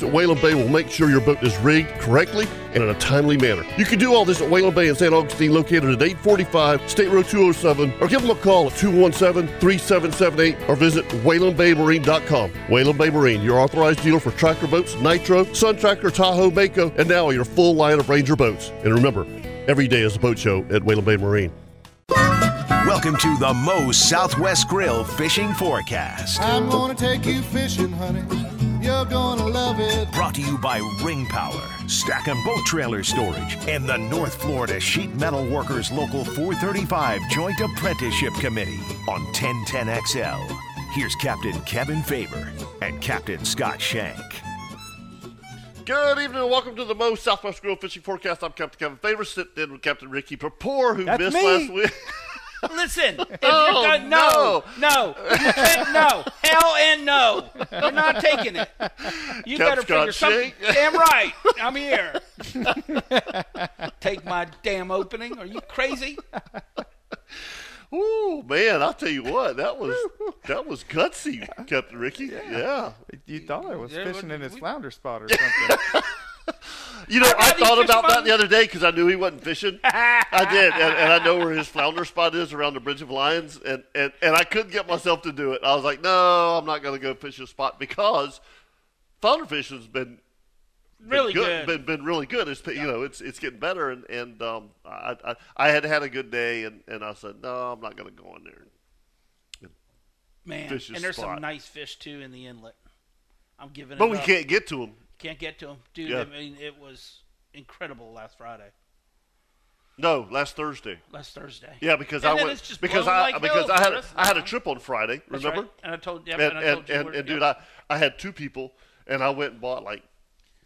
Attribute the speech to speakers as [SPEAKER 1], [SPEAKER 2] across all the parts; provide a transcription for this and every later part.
[SPEAKER 1] at Whalen Bay will make sure your boat is rigged correctly and in a timely manner. You can do all this at Whalen Bay in St. Augustine, located at 845 State Road 207, or give them a call at 217-3778 or visit whalenbaymarine.com. Whalen Bay Marine, your authorized dealer for tracker boats, Nitro, Sun Tracker, Tahoe, Mako, and now your full line of Ranger boats. And remember, every day is a boat show at Whalen Bay Marine.
[SPEAKER 2] Welcome to the Moe's Southwest Grill Fishing Forecast.
[SPEAKER 3] I'm gonna take you fishing, honey. You're gonna love it.
[SPEAKER 2] Brought to you by Ring Power, Stack and Boat Trailer Storage, and the North Florida Sheet Metal Workers Local 435 Joint Apprenticeship Committee on 1010XL. Here's Captain Kevin Favor and Captain Scott Shank.
[SPEAKER 1] Good evening and welcome to the Mo Southwest Grill Fishing Forecast. I'm Captain Kevin Favor, sitting in with Captain Ricky Papore, who
[SPEAKER 4] That's
[SPEAKER 1] missed
[SPEAKER 4] me.
[SPEAKER 1] last week.
[SPEAKER 5] Listen, if
[SPEAKER 1] Oh,
[SPEAKER 5] you're gonna, no, no, you can't, no, hell and no. You're not taking it. You
[SPEAKER 1] Cap
[SPEAKER 5] better figure something.
[SPEAKER 1] Shank.
[SPEAKER 5] Damn right, I'm here. Take my damn opening. Are you crazy?
[SPEAKER 1] Ooh, man, I'll tell you what, that was that was gutsy, Captain Ricky. Yeah.
[SPEAKER 4] You thought I was
[SPEAKER 5] Yeah,
[SPEAKER 4] fishing
[SPEAKER 5] what-
[SPEAKER 4] in his
[SPEAKER 5] we-
[SPEAKER 4] flounder spot or something.
[SPEAKER 1] You know, I thought about that the other day because I knew he wasn't fishing. I did, and, and I know where his flounder spot is around the Bridge of Lions, and, and, and I couldn't get myself to do it. I was like, no, I'm not going to go fish a spot because flounder fishing's been been
[SPEAKER 5] Really good.
[SPEAKER 1] Been been really good. It's you know it's it's getting better, and and um, I, I I had had a good day, and, and I said, no, I'm not going to go in there.
[SPEAKER 5] Man, and there's
[SPEAKER 1] spot.
[SPEAKER 5] some nice fish too in the inlet. I'm giving
[SPEAKER 1] up
[SPEAKER 5] But
[SPEAKER 1] we
[SPEAKER 5] up.
[SPEAKER 1] can't get to them.
[SPEAKER 5] Can't get to them, dude.
[SPEAKER 1] Yeah.
[SPEAKER 5] I mean, it was incredible last Friday,
[SPEAKER 1] No, last Thursday.
[SPEAKER 5] last Thursday.
[SPEAKER 1] Yeah, because
[SPEAKER 5] And
[SPEAKER 1] I went
[SPEAKER 5] just
[SPEAKER 1] because I
[SPEAKER 5] like
[SPEAKER 1] because
[SPEAKER 5] hell
[SPEAKER 1] I had
[SPEAKER 5] of
[SPEAKER 1] I had a trip on Friday. Remember?
[SPEAKER 5] right. And I told, yeah,
[SPEAKER 1] and
[SPEAKER 5] and, I
[SPEAKER 1] and
[SPEAKER 5] told you
[SPEAKER 1] and,
[SPEAKER 5] where-
[SPEAKER 1] and
[SPEAKER 5] yeah.
[SPEAKER 1] dude, I I had two people, and I went and bought like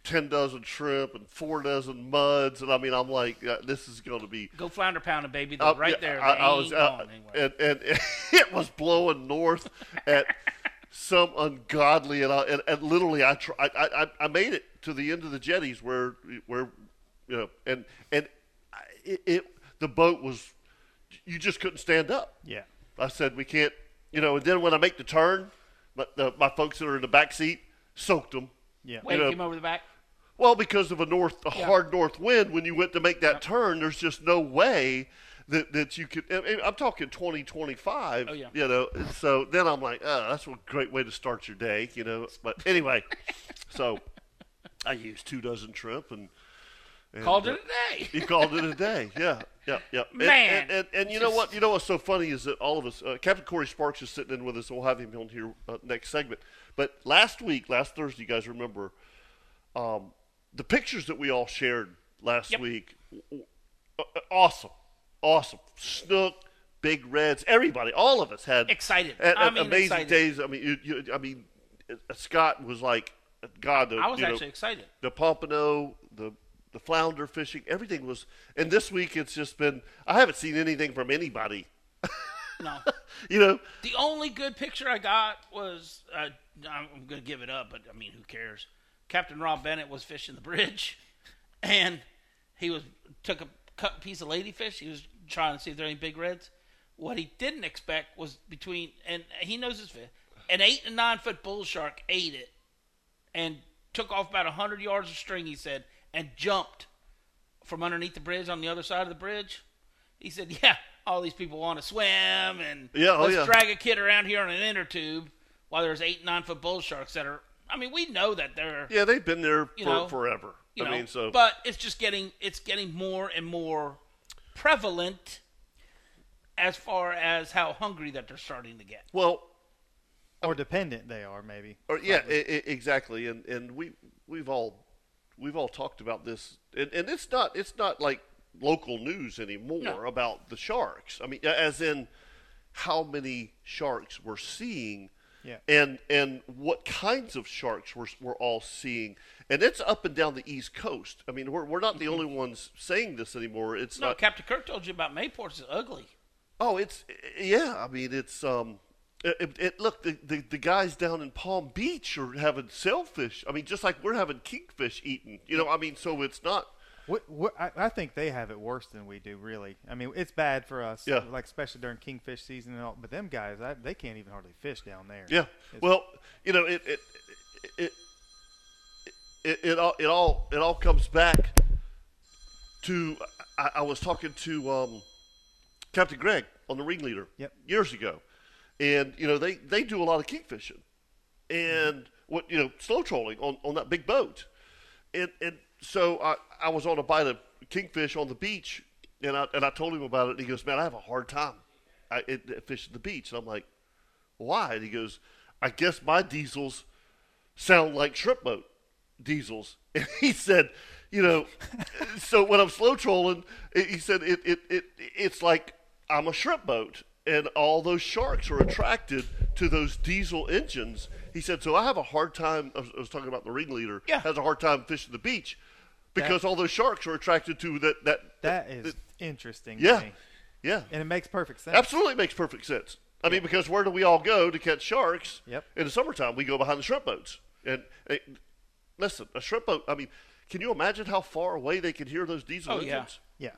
[SPEAKER 1] ten dozen shrimp and four dozen muds, and I mean, I'm like, uh, this is going to be.
[SPEAKER 5] Go flounder pounding, baby. They're
[SPEAKER 1] uh,
[SPEAKER 5] right
[SPEAKER 1] yeah,
[SPEAKER 5] there.
[SPEAKER 1] I, I was, uh, and, and it was blowing north at some ungodly, and I, and, and literally, I, tr- I I I made it to the end of the jetties where where you know, and and it, it the boat was, you just couldn't stand up.
[SPEAKER 4] yeah.
[SPEAKER 1] I said we can't, you know. And then when I make the turn, my, the, my folks that are in the back seat soaked them.
[SPEAKER 4] Yeah.
[SPEAKER 5] Wait,
[SPEAKER 1] you know-
[SPEAKER 5] over the back.
[SPEAKER 1] Well, because of a north, a
[SPEAKER 5] Yeah.
[SPEAKER 1] hard north wind, when you went to make that turn, there's just no way that, that you could. I'm talking 20, 25.
[SPEAKER 5] Oh, yeah.
[SPEAKER 1] You know, so then I'm like, oh, that's a great way to start your day, you know. But anyway, so I used two dozen shrimp and. and
[SPEAKER 5] Called
[SPEAKER 1] uh,
[SPEAKER 5] it a day.
[SPEAKER 1] he called it a day. Yeah, yeah, yeah. And-
[SPEAKER 5] Man,
[SPEAKER 1] and and, and you know what? You know what's so funny is that all of us, uh, Captain Corey Sparks is sitting in with us. We'll have him on here uh, next segment. But last week, last Thursday, you guys remember um, the pictures that we all shared last
[SPEAKER 5] Yep.
[SPEAKER 1] week? w- uh, Awesome, awesome. Snook, big reds, everybody, all of us had
[SPEAKER 5] Excited. I mean,
[SPEAKER 1] amazing
[SPEAKER 5] excited.
[SPEAKER 1] days. I mean, you, you, I mean, uh, Scott was like, God, the,
[SPEAKER 5] I was
[SPEAKER 1] you know,
[SPEAKER 5] actually excited.
[SPEAKER 1] the pompano, the the flounder fishing, everything was. And this week, it's just been. I haven't seen anything from anybody.
[SPEAKER 5] No.
[SPEAKER 1] You know,
[SPEAKER 5] The only good picture I got was uh, I'm going to give it up, but I mean, who cares? Captain Rob Bennett was fishing the bridge, and he was took a cut piece of ladyfish. He was trying to see if there are any big reds. What he didn't expect was between, and he knows his fish, an eight and nine foot bull shark ate it, and took off about hundred yards of string. He said, and jumped from underneath the bridge on the other side of the bridge. He said, "Yeah, all these people want to swim, and
[SPEAKER 1] Yeah, oh,
[SPEAKER 5] let's
[SPEAKER 1] yeah.
[SPEAKER 5] drag a kid around here on an inner tube while there's eight, nine foot bull sharks that are. I mean, we know that they're,
[SPEAKER 1] yeah, they've been there for
[SPEAKER 5] know,
[SPEAKER 1] forever. I
[SPEAKER 5] know,
[SPEAKER 1] mean, so
[SPEAKER 5] but it's just getting it's getting more and more prevalent as far as how hungry that they're starting to get.
[SPEAKER 1] well,
[SPEAKER 4] Or dependent they are, maybe.
[SPEAKER 1] or yeah, I- I- exactly. And and we we've all we've all talked about this, and, and it's not it's not like local news anymore
[SPEAKER 5] No.
[SPEAKER 1] about the sharks. I mean, as in how many sharks we're seeing,
[SPEAKER 4] Yeah.
[SPEAKER 1] and and what kinds of sharks we're we're all seeing, and it's up and down the East Coast. I mean, we're we're not the only ones saying this anymore. It's
[SPEAKER 5] No,
[SPEAKER 1] not.
[SPEAKER 5] Captain Kirk told you about Mayport's is ugly.
[SPEAKER 1] Oh, it's yeah. I mean, it's um. It, it, it- look the, the the guys down in Palm Beach are having sailfish. I mean, just like we're having kingfish eaten. You know, I mean, so it's not.
[SPEAKER 4] What, what, I, I think they have it worse than we do. Really, I mean, it's bad for us.
[SPEAKER 1] Yeah.
[SPEAKER 4] Like especially during kingfish season and all. But them guys, I, they can't even hardly fish down there.
[SPEAKER 1] Yeah.
[SPEAKER 4] It's-
[SPEAKER 1] Well, you know, it it it it, it all it all it all comes back to I, I was talking to um, Captain Greg on the Ringleader
[SPEAKER 4] Yep.
[SPEAKER 1] years ago, and you know they they do a lot of kingfishing, and what you know slow trolling on on that big boat, and and so I I was on a bite of kingfish on the beach, and I and I told him about it, and he goes, man, I have a hard time, I it, it, fishing the beach, and I'm like, why? And he goes, I guess my diesels sound like shrimp boat diesels. And he said, you know, so when I'm slow trolling, he said it, it, it it's like I'm a shrimp boat, and all those sharks are attracted to those diesel engines. He said, so I have a hard time. I was, I was talking about the ringleader.
[SPEAKER 5] Yeah.
[SPEAKER 1] has a hard time fishing the beach because all those sharks are attracted to that. That
[SPEAKER 4] that is interesting.
[SPEAKER 1] yeah,
[SPEAKER 4] To me.
[SPEAKER 1] yeah.
[SPEAKER 4] And it makes perfect sense.
[SPEAKER 1] Absolutely makes perfect sense. I mean, because where do we all go to catch sharks?
[SPEAKER 4] Yep.
[SPEAKER 1] In the summertime, we go behind the shrimp boats. And eh, listen, a shrimp boat. I mean, can you imagine how far away they can hear those diesel
[SPEAKER 5] Oh, yeah.
[SPEAKER 1] engines?
[SPEAKER 4] Yeah.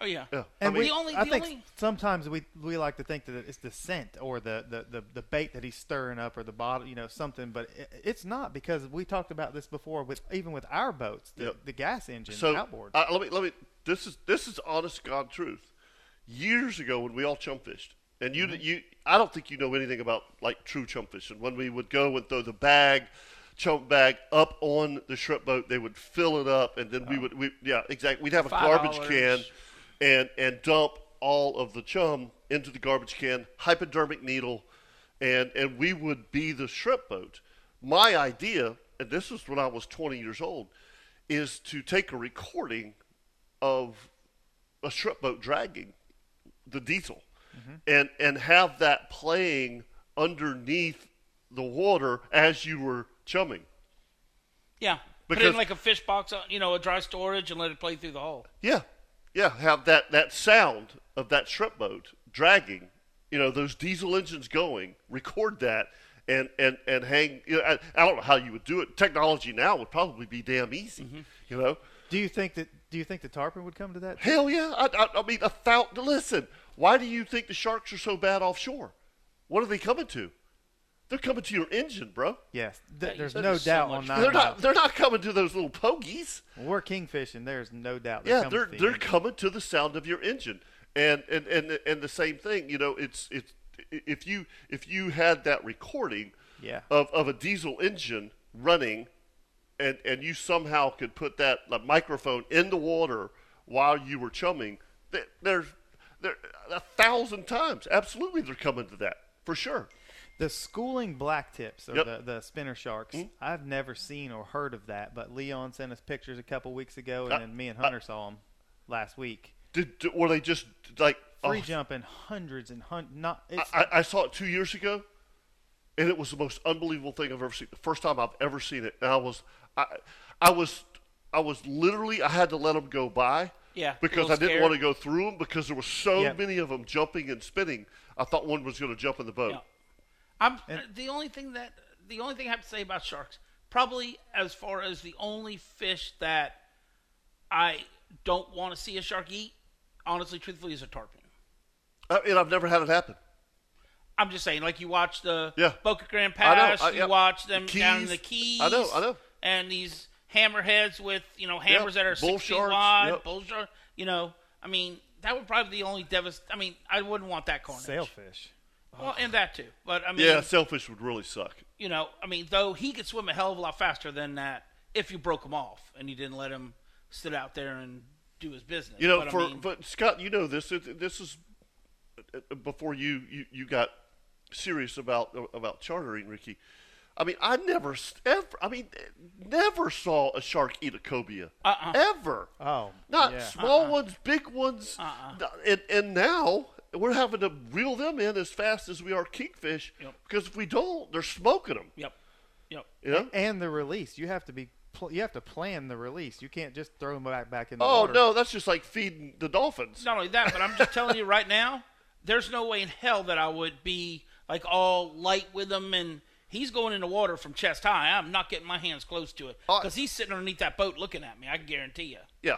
[SPEAKER 5] Oh yeah.
[SPEAKER 1] Yeah.
[SPEAKER 4] And
[SPEAKER 1] I mean,
[SPEAKER 4] we,
[SPEAKER 5] only-
[SPEAKER 4] I
[SPEAKER 5] the
[SPEAKER 4] think
[SPEAKER 5] only-
[SPEAKER 4] sometimes we we like to think that it's the scent or the, the, the, the bait that he's stirring up or the bottle, you know, something. But it, it's not because we talked about this before with even with our boats, the,
[SPEAKER 1] Yep.
[SPEAKER 4] the gas engine
[SPEAKER 1] so
[SPEAKER 4] outboard.
[SPEAKER 1] uh, let me let me. This is this is honest God truth. Years ago, when we all chum fished, and you you, I don't think you know anything about like true chum fishing. When we would go and throw the bag, chum bag up on the shrimp boat, they would fill it up, and then we would we yeah exactly. We'd have a
[SPEAKER 5] Five
[SPEAKER 1] garbage can, and and dump all of the chum into the garbage can, hypodermic needle, and and we would be the shrimp boat. My idea, and this was when I was 20 years old, is to take a recording of a shrimp boat dragging the diesel and and have that playing underneath the water as you were chumming.
[SPEAKER 5] Yeah. Put it in like a fish box, uh, you know, a dry storage, and let it play through the hole.
[SPEAKER 1] Yeah, yeah, have that that sound of that shrimp boat dragging, you know, those diesel engines going. Record that and and and hang. You know, I, I don't know how you would do it. Technology now would probably be damn easy. Mm-hmm. You know,
[SPEAKER 4] do you think that do you think the tarpon would come to that?
[SPEAKER 1] hell yeah. I, I, I mean, a thousand. Listen, why do you think the sharks are so bad offshore? What are they coming to? They're coming to your engine, bro.
[SPEAKER 4] Yes, th-
[SPEAKER 5] you
[SPEAKER 4] there's no
[SPEAKER 5] there's so
[SPEAKER 4] doubt on nine
[SPEAKER 1] They're not.
[SPEAKER 4] miles.
[SPEAKER 1] They're not coming to those little pogies.
[SPEAKER 4] When we're kingfishing. There's no doubt. They're
[SPEAKER 1] yeah,
[SPEAKER 4] coming
[SPEAKER 1] they're
[SPEAKER 4] to the
[SPEAKER 1] they're
[SPEAKER 4] engine.
[SPEAKER 1] coming to the sound of your engine, and and and and the same thing. You know, it's it's if you if you had that recording
[SPEAKER 4] Yeah.
[SPEAKER 1] of of a diesel engine running, and and you somehow could put that like, microphone in the water while you were chumming, th- there's there a thousand times. Absolutely, they're coming to that for sure.
[SPEAKER 4] The schooling black tips or
[SPEAKER 1] Yep.
[SPEAKER 4] the, the spinner sharks.
[SPEAKER 1] Mhm.
[SPEAKER 4] I've never seen or heard of that, but Leon sent us pictures a couple weeks ago, and
[SPEAKER 1] Uh,
[SPEAKER 4] then me and Hunter saw them last week.
[SPEAKER 1] Did, did were they just like
[SPEAKER 4] Free
[SPEAKER 1] oh,
[SPEAKER 4] jumping hundreds and hundreds. Not it's
[SPEAKER 1] I, I saw it two years ago, and it was the most unbelievable thing I've ever seen. The first time I've ever seen it, and I was, I, I was, I was literally, I had to let them go by.
[SPEAKER 5] Yeah,
[SPEAKER 1] Because I didn't
[SPEAKER 5] scared.
[SPEAKER 1] want to go through them because there were so
[SPEAKER 4] Yep.
[SPEAKER 1] many of them jumping and spinning. I thought one was going to jump in the boat.
[SPEAKER 5] Yeah. I'm the only thing that the only thing I have to say about sharks, probably as far as the only fish that I don't want to see a shark eat, honestly, truthfully, is a tarpon.
[SPEAKER 1] Uh, I mean, I've never had it happen.
[SPEAKER 5] I'm just saying, like you watch the
[SPEAKER 1] Yeah.
[SPEAKER 5] Boca Grande
[SPEAKER 1] I know,
[SPEAKER 5] Pass,
[SPEAKER 1] I-
[SPEAKER 5] you
[SPEAKER 1] yeah.
[SPEAKER 5] watch them
[SPEAKER 1] The
[SPEAKER 5] down in the Keys.
[SPEAKER 1] I know, I know.
[SPEAKER 5] And these hammerheads with you know hammers that are
[SPEAKER 1] bull
[SPEAKER 5] six feet
[SPEAKER 1] sharks,
[SPEAKER 5] wide,
[SPEAKER 1] yep.
[SPEAKER 5] bull shark. You know, I mean, that would probably be the only devast. I mean, I wouldn't want that carnage.
[SPEAKER 4] sailfish.
[SPEAKER 5] Well, and that too. But I mean,
[SPEAKER 1] Yeah, sailfish would really suck.
[SPEAKER 5] you know, I mean, though he could swim a hell of a lot faster than that if you broke him off and you didn't let him sit out there and do his business.
[SPEAKER 1] You know,
[SPEAKER 5] but, I
[SPEAKER 1] for
[SPEAKER 5] mean,
[SPEAKER 1] but Scott, you know this. This is uh, before you you, you got serious about about chartering, Ricky. I mean, I never ever. I mean, never saw a shark eat a cobia
[SPEAKER 5] Uh-uh.
[SPEAKER 1] ever.
[SPEAKER 4] Oh,
[SPEAKER 1] Not
[SPEAKER 4] yeah.
[SPEAKER 1] small ones, big ones.
[SPEAKER 5] Uh-uh.
[SPEAKER 1] And, and now we're having to reel them in as fast as we are kingfish
[SPEAKER 5] Yep.
[SPEAKER 1] because if we don't, they're smoking them.
[SPEAKER 5] Yep. Yep.
[SPEAKER 1] You know?
[SPEAKER 4] and the release. You have to be. Pl- you have to plan the release. You can't just throw them back back in the
[SPEAKER 1] Oh
[SPEAKER 4] water.
[SPEAKER 1] no, that's just like feeding the dolphins.
[SPEAKER 5] Not only that, but I'm just telling you right now, there's no way in hell that I would be like all light with him and he's going in the water from chest high. I'm not getting my hands close to it
[SPEAKER 1] uh,
[SPEAKER 5] because he's sitting underneath that boat looking at me. I can guarantee you.
[SPEAKER 1] Yeah,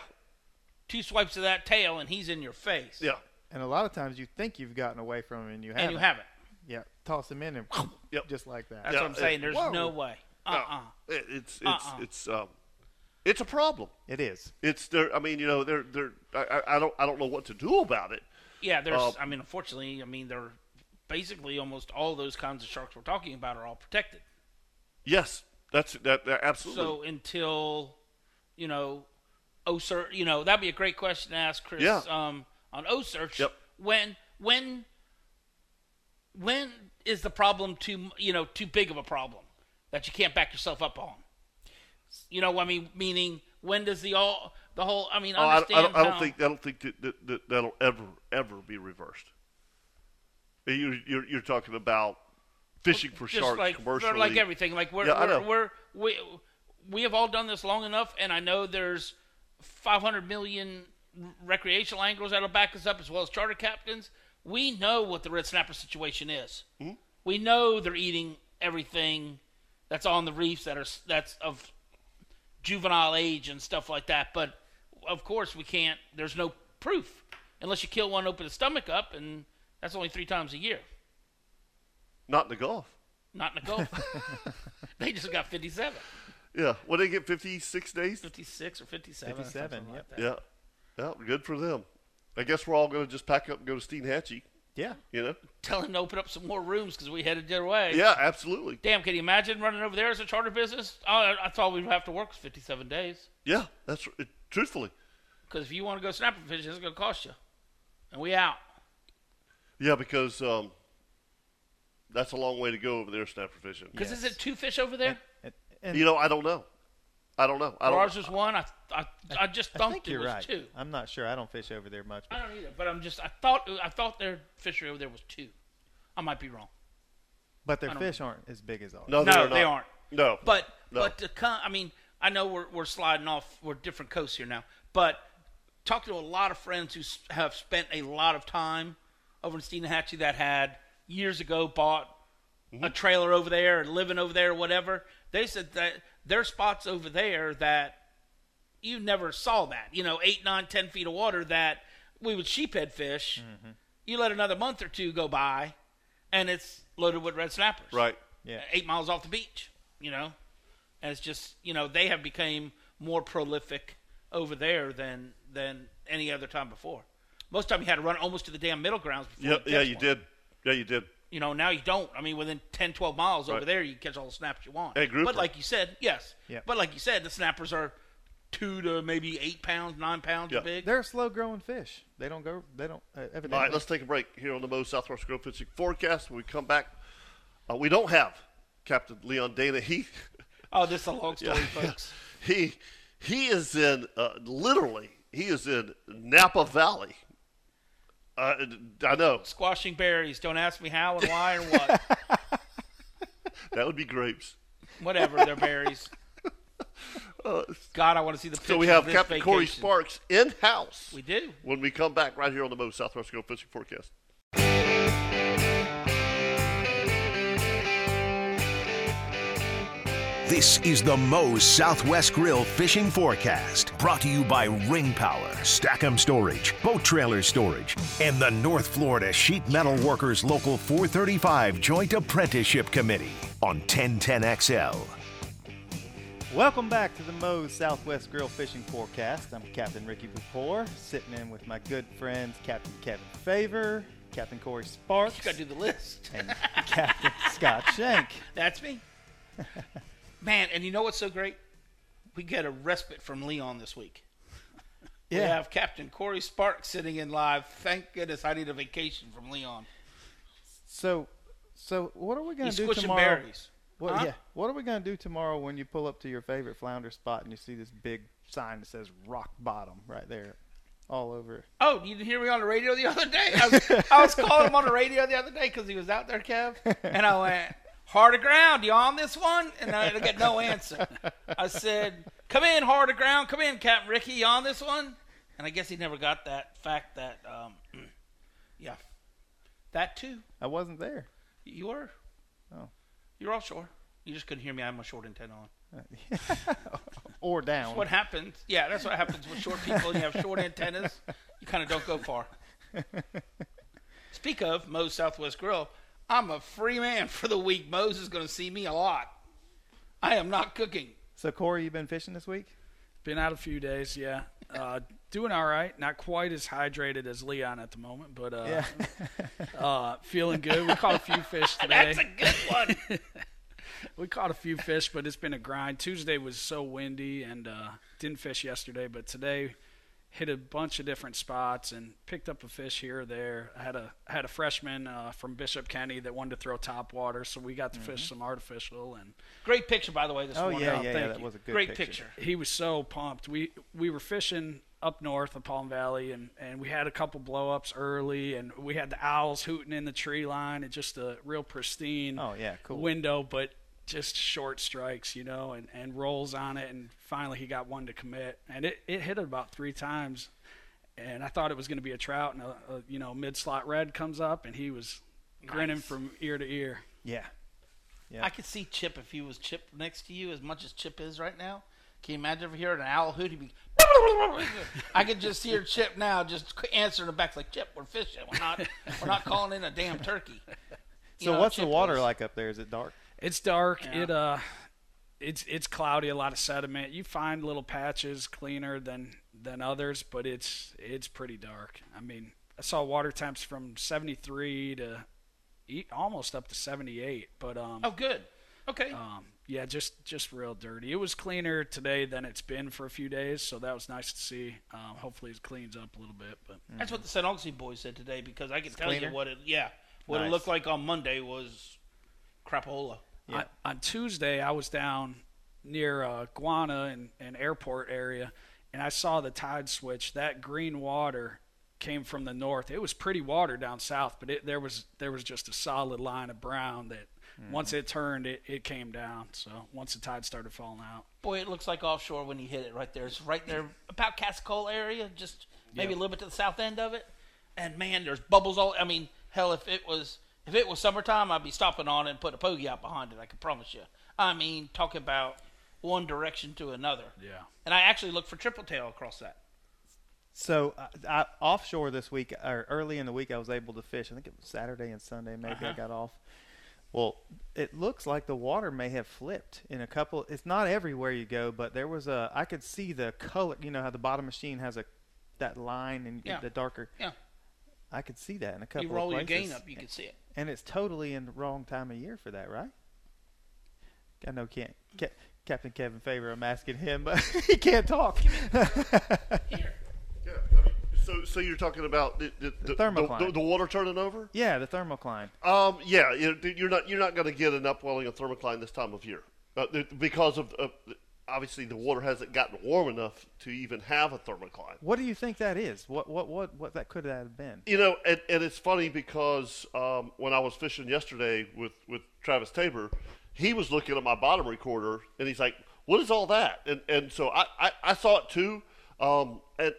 [SPEAKER 5] Two swipes of that tail and he's in your face.
[SPEAKER 1] yeah,
[SPEAKER 4] And a lot of times you think you've gotten away from him and you haven't.
[SPEAKER 5] And you haven't.
[SPEAKER 4] Yeah, toss him in and
[SPEAKER 1] Yep.
[SPEAKER 4] just like that.
[SPEAKER 5] That's
[SPEAKER 1] Yeah,
[SPEAKER 5] what I'm saying. There's
[SPEAKER 4] Whoa.
[SPEAKER 5] no way.
[SPEAKER 1] No,
[SPEAKER 5] Uh-uh.
[SPEAKER 1] it- it's it's
[SPEAKER 5] Uh-uh.
[SPEAKER 1] it's um, it's a problem.
[SPEAKER 4] It is.
[SPEAKER 1] It's there. I mean, you know, they're they're. I, I- I don't I don't know what to do about it.
[SPEAKER 5] Yeah, there's.
[SPEAKER 1] Uh,
[SPEAKER 5] I mean, unfortunately, I mean, they're basically almost all those kinds of sharks we're talking about are all protected.
[SPEAKER 1] Yes, that's that, that absolutely.
[SPEAKER 5] So until, you know, oh sir, you know, that'd be a great question to ask Chris
[SPEAKER 1] Yeah.
[SPEAKER 5] um, on OSERCH.
[SPEAKER 1] Yep.
[SPEAKER 5] When when when is the problem too you know too big of a problem that you can't back yourself up on? You know, I mean, meaning when does the all the whole? I mean,
[SPEAKER 1] Oh, I, I
[SPEAKER 5] understand
[SPEAKER 1] don't, I don't think I don't think that, that, that that'll ever ever be reversed. You you're, you're talking about fishing for
[SPEAKER 5] just
[SPEAKER 1] sharks
[SPEAKER 5] like
[SPEAKER 1] commercially.
[SPEAKER 5] like everything. Like we're
[SPEAKER 1] Yeah,
[SPEAKER 5] we're, we're we we have all done this long enough, and I know there's 500 million recreational anglers that'll back us up, as well as charter captains. We know what the red snapper situation is.
[SPEAKER 1] Hmm?
[SPEAKER 5] We know they're eating everything that's on the reefs that are that's of juvenile age and stuff like that. But of course, we can't. There's no proof unless you kill one, open the stomach up, and that's only three times a year.
[SPEAKER 1] Not in the Gulf.
[SPEAKER 5] Not in the Gulf. they just got 57.
[SPEAKER 1] Yeah, when they get 56 days.
[SPEAKER 5] 56 or 57.
[SPEAKER 4] 57,
[SPEAKER 5] something
[SPEAKER 4] yep.
[SPEAKER 5] like that.
[SPEAKER 1] Yeah, yeah, good for them. I guess we're all going to just pack up and go to Steinhatchee.
[SPEAKER 4] Yeah.
[SPEAKER 1] You know?
[SPEAKER 5] Tell him to open up some more rooms because we headed their way.
[SPEAKER 1] Yeah, absolutely.
[SPEAKER 5] Damn, can you imagine running over there as a charter business? Oh, I, I thought we'd have to work 57 days.
[SPEAKER 1] Yeah, that's it, truthfully.
[SPEAKER 5] Because if you want to go snapper fishing, it's going to cost you. And we out.
[SPEAKER 1] Yeah, because um, that's a long way to go over there snapper fishing.
[SPEAKER 5] Because
[SPEAKER 4] Yes.
[SPEAKER 5] is it two fish over there?
[SPEAKER 4] And, and
[SPEAKER 1] You know, I don't know. I don't know. I don't.
[SPEAKER 5] ours was one? I, I, I just
[SPEAKER 4] I
[SPEAKER 5] thumped
[SPEAKER 4] think
[SPEAKER 5] it
[SPEAKER 4] you're
[SPEAKER 5] was
[SPEAKER 4] right.
[SPEAKER 5] two.
[SPEAKER 4] I'm not sure. I don't fish over there much.
[SPEAKER 5] I don't either, but I'm just, I thought I thought their fishery over there was two. I might be wrong.
[SPEAKER 4] But their
[SPEAKER 5] I don't-
[SPEAKER 4] fish aren't as big as ours.
[SPEAKER 1] no,
[SPEAKER 5] No,
[SPEAKER 1] they're
[SPEAKER 5] they
[SPEAKER 1] not.
[SPEAKER 5] aren't.
[SPEAKER 1] No,
[SPEAKER 5] But
[SPEAKER 1] No.
[SPEAKER 5] but to come, I mean, I know we're we're sliding off. We're different coasts here now. But talking to a lot of friends who s- have spent a lot of time over in Steinhatchee that had years ago bought
[SPEAKER 1] Mm-hmm.
[SPEAKER 5] a trailer over there and living over there or whatever. They said that there are spots over there that you never saw that. You know, eight, nine, ten feet of water that we would sheephead fish.
[SPEAKER 1] Mm-hmm.
[SPEAKER 5] You let another month or two go by, and it's loaded with red snappers
[SPEAKER 1] right.
[SPEAKER 4] Yeah.
[SPEAKER 5] eight miles off the beach, you know? And it's just, you know, they have become more prolific over there than than any other time before. Most time you had to run almost to the damn middle grounds before
[SPEAKER 1] Yeah,
[SPEAKER 5] you
[SPEAKER 1] yeah, you
[SPEAKER 5] one.
[SPEAKER 1] did. Yeah, you did.
[SPEAKER 5] You know, now you don't. I mean, within 10, 12 miles over there, you catch all the snaps you want.
[SPEAKER 1] Hey, grouper.
[SPEAKER 5] But like you said, yes.
[SPEAKER 4] Yeah.
[SPEAKER 5] But like you said, the snappers are two to maybe eight pounds, nine pounds
[SPEAKER 1] Yeah.
[SPEAKER 5] big.
[SPEAKER 4] They're a slow growing fish. They don't go. They don't. Uh, evidently.
[SPEAKER 1] All right, let's take a break here on the Moe's Southwest Grill Fishing Forecast. When we come back, uh, we don't have Captain Leon Dana. He,
[SPEAKER 5] Oh, this is a long story,
[SPEAKER 1] Yeah.
[SPEAKER 5] folks.
[SPEAKER 1] he, he is in uh, literally. He is in Napa Valley. Uh, I know
[SPEAKER 5] Squashing berries. Don't ask me how and why or what.
[SPEAKER 1] that would be grapes.
[SPEAKER 5] Whatever, they're berries. God, I want to see the picture
[SPEAKER 1] So we have Captain Corey. Sparks in house.
[SPEAKER 5] We do.
[SPEAKER 1] when we come back right here on the Moe's Southwest Grill Fishing Forecast.
[SPEAKER 2] This is the Moe's Southwest Grill Fishing Forecast, brought to you by Ring Power, Stack'em Storage, Boat Trailer Storage, and the North Florida Sheet Metal Workers Local 435 Joint Apprenticeship Committee on 1010XL.
[SPEAKER 4] Welcome back to the Moe's Southwest Grill Fishing Forecast. I'm Captain Ricky Bupor, sitting in with my good friends Captain Kevin Favor, Captain Corey Sparks,
[SPEAKER 5] You got to do the list.
[SPEAKER 4] and Captain Scott Shank.
[SPEAKER 5] That's me. Man, and you know what's so great? We get a respite from Leon this week. We have Captain Corey Sparks sitting in live. Thank goodness I need a vacation from Leon.
[SPEAKER 4] So, so what are we going to do tomorrow?
[SPEAKER 5] berries.
[SPEAKER 4] What?
[SPEAKER 5] Huh?
[SPEAKER 4] Yeah. What are we gonna do tomorrow when you pull up to your favorite flounder spot and you see this big sign that says "Rock Bottom" right there, all over it?
[SPEAKER 5] Oh, you didn't hear me on the radio the other day? I was, I was calling him on the radio the other day because he was out there, Kev. And I went, hard to ground, you on this one? And I get no answer. I said, come in, hard to ground. Come in, Captain Ricky, you on this one? And I guess he never got that fact that, um, yeah, that too.
[SPEAKER 4] I wasn't there.
[SPEAKER 5] You were.
[SPEAKER 4] Oh.
[SPEAKER 5] You're offshore. You just couldn't hear me. I had my short antenna on.
[SPEAKER 4] or down.
[SPEAKER 5] What happens? Yeah, that's what happens with short people. You have short antennas. You kind of don't go far. Speak of Moe's Southwest Grill, I'm a free man for the week. Moses is going to see me a lot. I am not cooking.
[SPEAKER 4] So Corey, you been fishing this week?
[SPEAKER 6] Been out a few days, yeah. Uh, doing all right. Not quite as hydrated as Leon at the moment, but uh,
[SPEAKER 4] Yeah.
[SPEAKER 6] uh, feeling good. We caught a few fish today.
[SPEAKER 5] That's a good one.
[SPEAKER 6] we caught a few fish, but it's been a grind. Tuesday was so windy and uh, didn't fish yesterday, but today hit a bunch of different spots and picked up a fish here or there. I had a I had a freshman uh, from Bishop Kenny that wanted to throw top water, so we got to fish some artificial and
[SPEAKER 5] Great picture, by the way, this
[SPEAKER 4] Oh
[SPEAKER 5] morning.
[SPEAKER 4] yeah,
[SPEAKER 6] Oh,
[SPEAKER 4] yeah, yeah.
[SPEAKER 6] thank
[SPEAKER 4] That
[SPEAKER 6] you.
[SPEAKER 4] was a good
[SPEAKER 5] Great
[SPEAKER 4] picture.
[SPEAKER 5] picture.
[SPEAKER 6] he was so pumped. We we were fishing up north of Palm Valley, and, and we had a couple blowups early, and we had the owls hooting in the tree line, and just a real pristine
[SPEAKER 4] Oh yeah, cool.
[SPEAKER 6] window, but just short strikes, you know, and, and rolls on it, and finally he got one to commit, and it, it hit it about three times, and I thought it was going to be a trout, and a, a you know mid slot red comes up, and he was grinning from ear to ear.
[SPEAKER 4] Yeah. Yeah.
[SPEAKER 5] I could see Chip if he was Chip next to you as much as Chip is right now. Can you imagine if he heard an owl hoot? He'd be. I could just hear Chip now just answering the back like Chip, we're fishing. We're not. We're not calling in a damn turkey. You
[SPEAKER 4] So
[SPEAKER 5] know,
[SPEAKER 4] what's the water
[SPEAKER 5] is.
[SPEAKER 4] like up there? Is it dark?
[SPEAKER 6] It's dark.
[SPEAKER 5] Yeah.
[SPEAKER 6] It uh, it's it's cloudy. A lot of sediment. You find little patches cleaner than than others, but it's it's pretty dark. I mean, I saw water temps from 73 to almost up to 78. But um,
[SPEAKER 5] Oh, good. Okay.
[SPEAKER 6] um, yeah, just just real dirty. It was cleaner today than it's been for a few days, so that was nice to see. Um, hopefully, it cleans up a little bit. But
[SPEAKER 5] That's what the St. Augustine boys said today because I can tell
[SPEAKER 4] cleaner?
[SPEAKER 5] you what it. Yeah, what it looked like on Monday was crapola.
[SPEAKER 4] Yeah.
[SPEAKER 6] on, on Tuesday, I was down near uh, Guana and, and airport area, and I saw the tide switch. That green water came from the north. It was pretty water down south, but it, there was there was just a solid line of brown that once it turned, it, it came down. So once the tide started falling out,
[SPEAKER 5] Boy, it looks like offshore when you hit it right there. It's right there about Cascole area, just maybe a little bit to the south end of it. And man, there's bubbles all. I mean, hell, if it was if it was summertime, I'd be stopping on it and put a pogie out behind it. I can promise you. I mean, talk about one direction to another.
[SPEAKER 6] yeah.
[SPEAKER 5] And I actually looked for triple tail across that.
[SPEAKER 4] So I, I, offshore this week, or early in the week, I was able to fish. I think it was Saturday and Sunday. Maybe I
[SPEAKER 5] Uh-huh.
[SPEAKER 4] got off. Well, it looks like the water may have flipped in a couple. It's not everywhere you go, but there was a. I could see the color. You know how the bottom machine has a that line and
[SPEAKER 5] Yeah.
[SPEAKER 4] the darker.
[SPEAKER 5] Yeah.
[SPEAKER 4] I could see that in a couple
[SPEAKER 5] You roll
[SPEAKER 4] of
[SPEAKER 5] your
[SPEAKER 4] places.
[SPEAKER 5] gain up, you can see it.
[SPEAKER 4] and it's totally in the wrong time of year for that, right? I know can't Ca- Captain Kevin Favor. I'm asking him, but he can't talk.
[SPEAKER 5] Here.
[SPEAKER 1] Yeah, I mean, so so you're talking about the the, the,
[SPEAKER 4] thermocline.
[SPEAKER 1] the, the water turning over?
[SPEAKER 4] yeah, the thermocline.
[SPEAKER 1] Um, yeah, you- you're not you're not going to get an upwelling of thermocline this time of year uh, because of uh, obviously the water hasn't gotten warm enough to even have a thermocline.
[SPEAKER 4] What do you think that is? What what what what that could that have been?
[SPEAKER 1] You know, and, and it's funny because um, when I was fishing yesterday with, with Travis Tabor, he was looking at my bottom recorder and he's like, "What is all that?" And and so I, I, I saw it too, um, and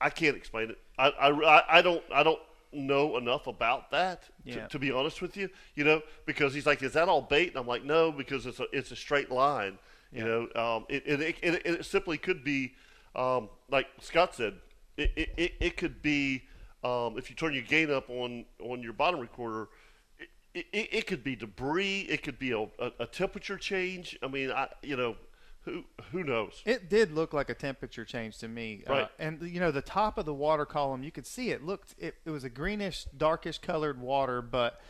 [SPEAKER 1] I can't explain it. I, I, I don't I don't know enough about that
[SPEAKER 4] Yeah.
[SPEAKER 1] to, to be honest with you. You know, because he's like, "Is that all bait?" And I'm like, "No," because it's a it's a straight line. You know, um, it, it, it, it, simply could be, um, like Scott said, it, it, it, could be um, if you turn your gain up on, on your bottom recorder, it, it, it could be debris. It could be a, a, a temperature change. I mean, I you know, who who knows?
[SPEAKER 4] It did look like a temperature change to me. Uh,
[SPEAKER 1] Right.
[SPEAKER 4] and you know, the top of the water column, you could see it looked it, it was a greenish, darkish colored water, but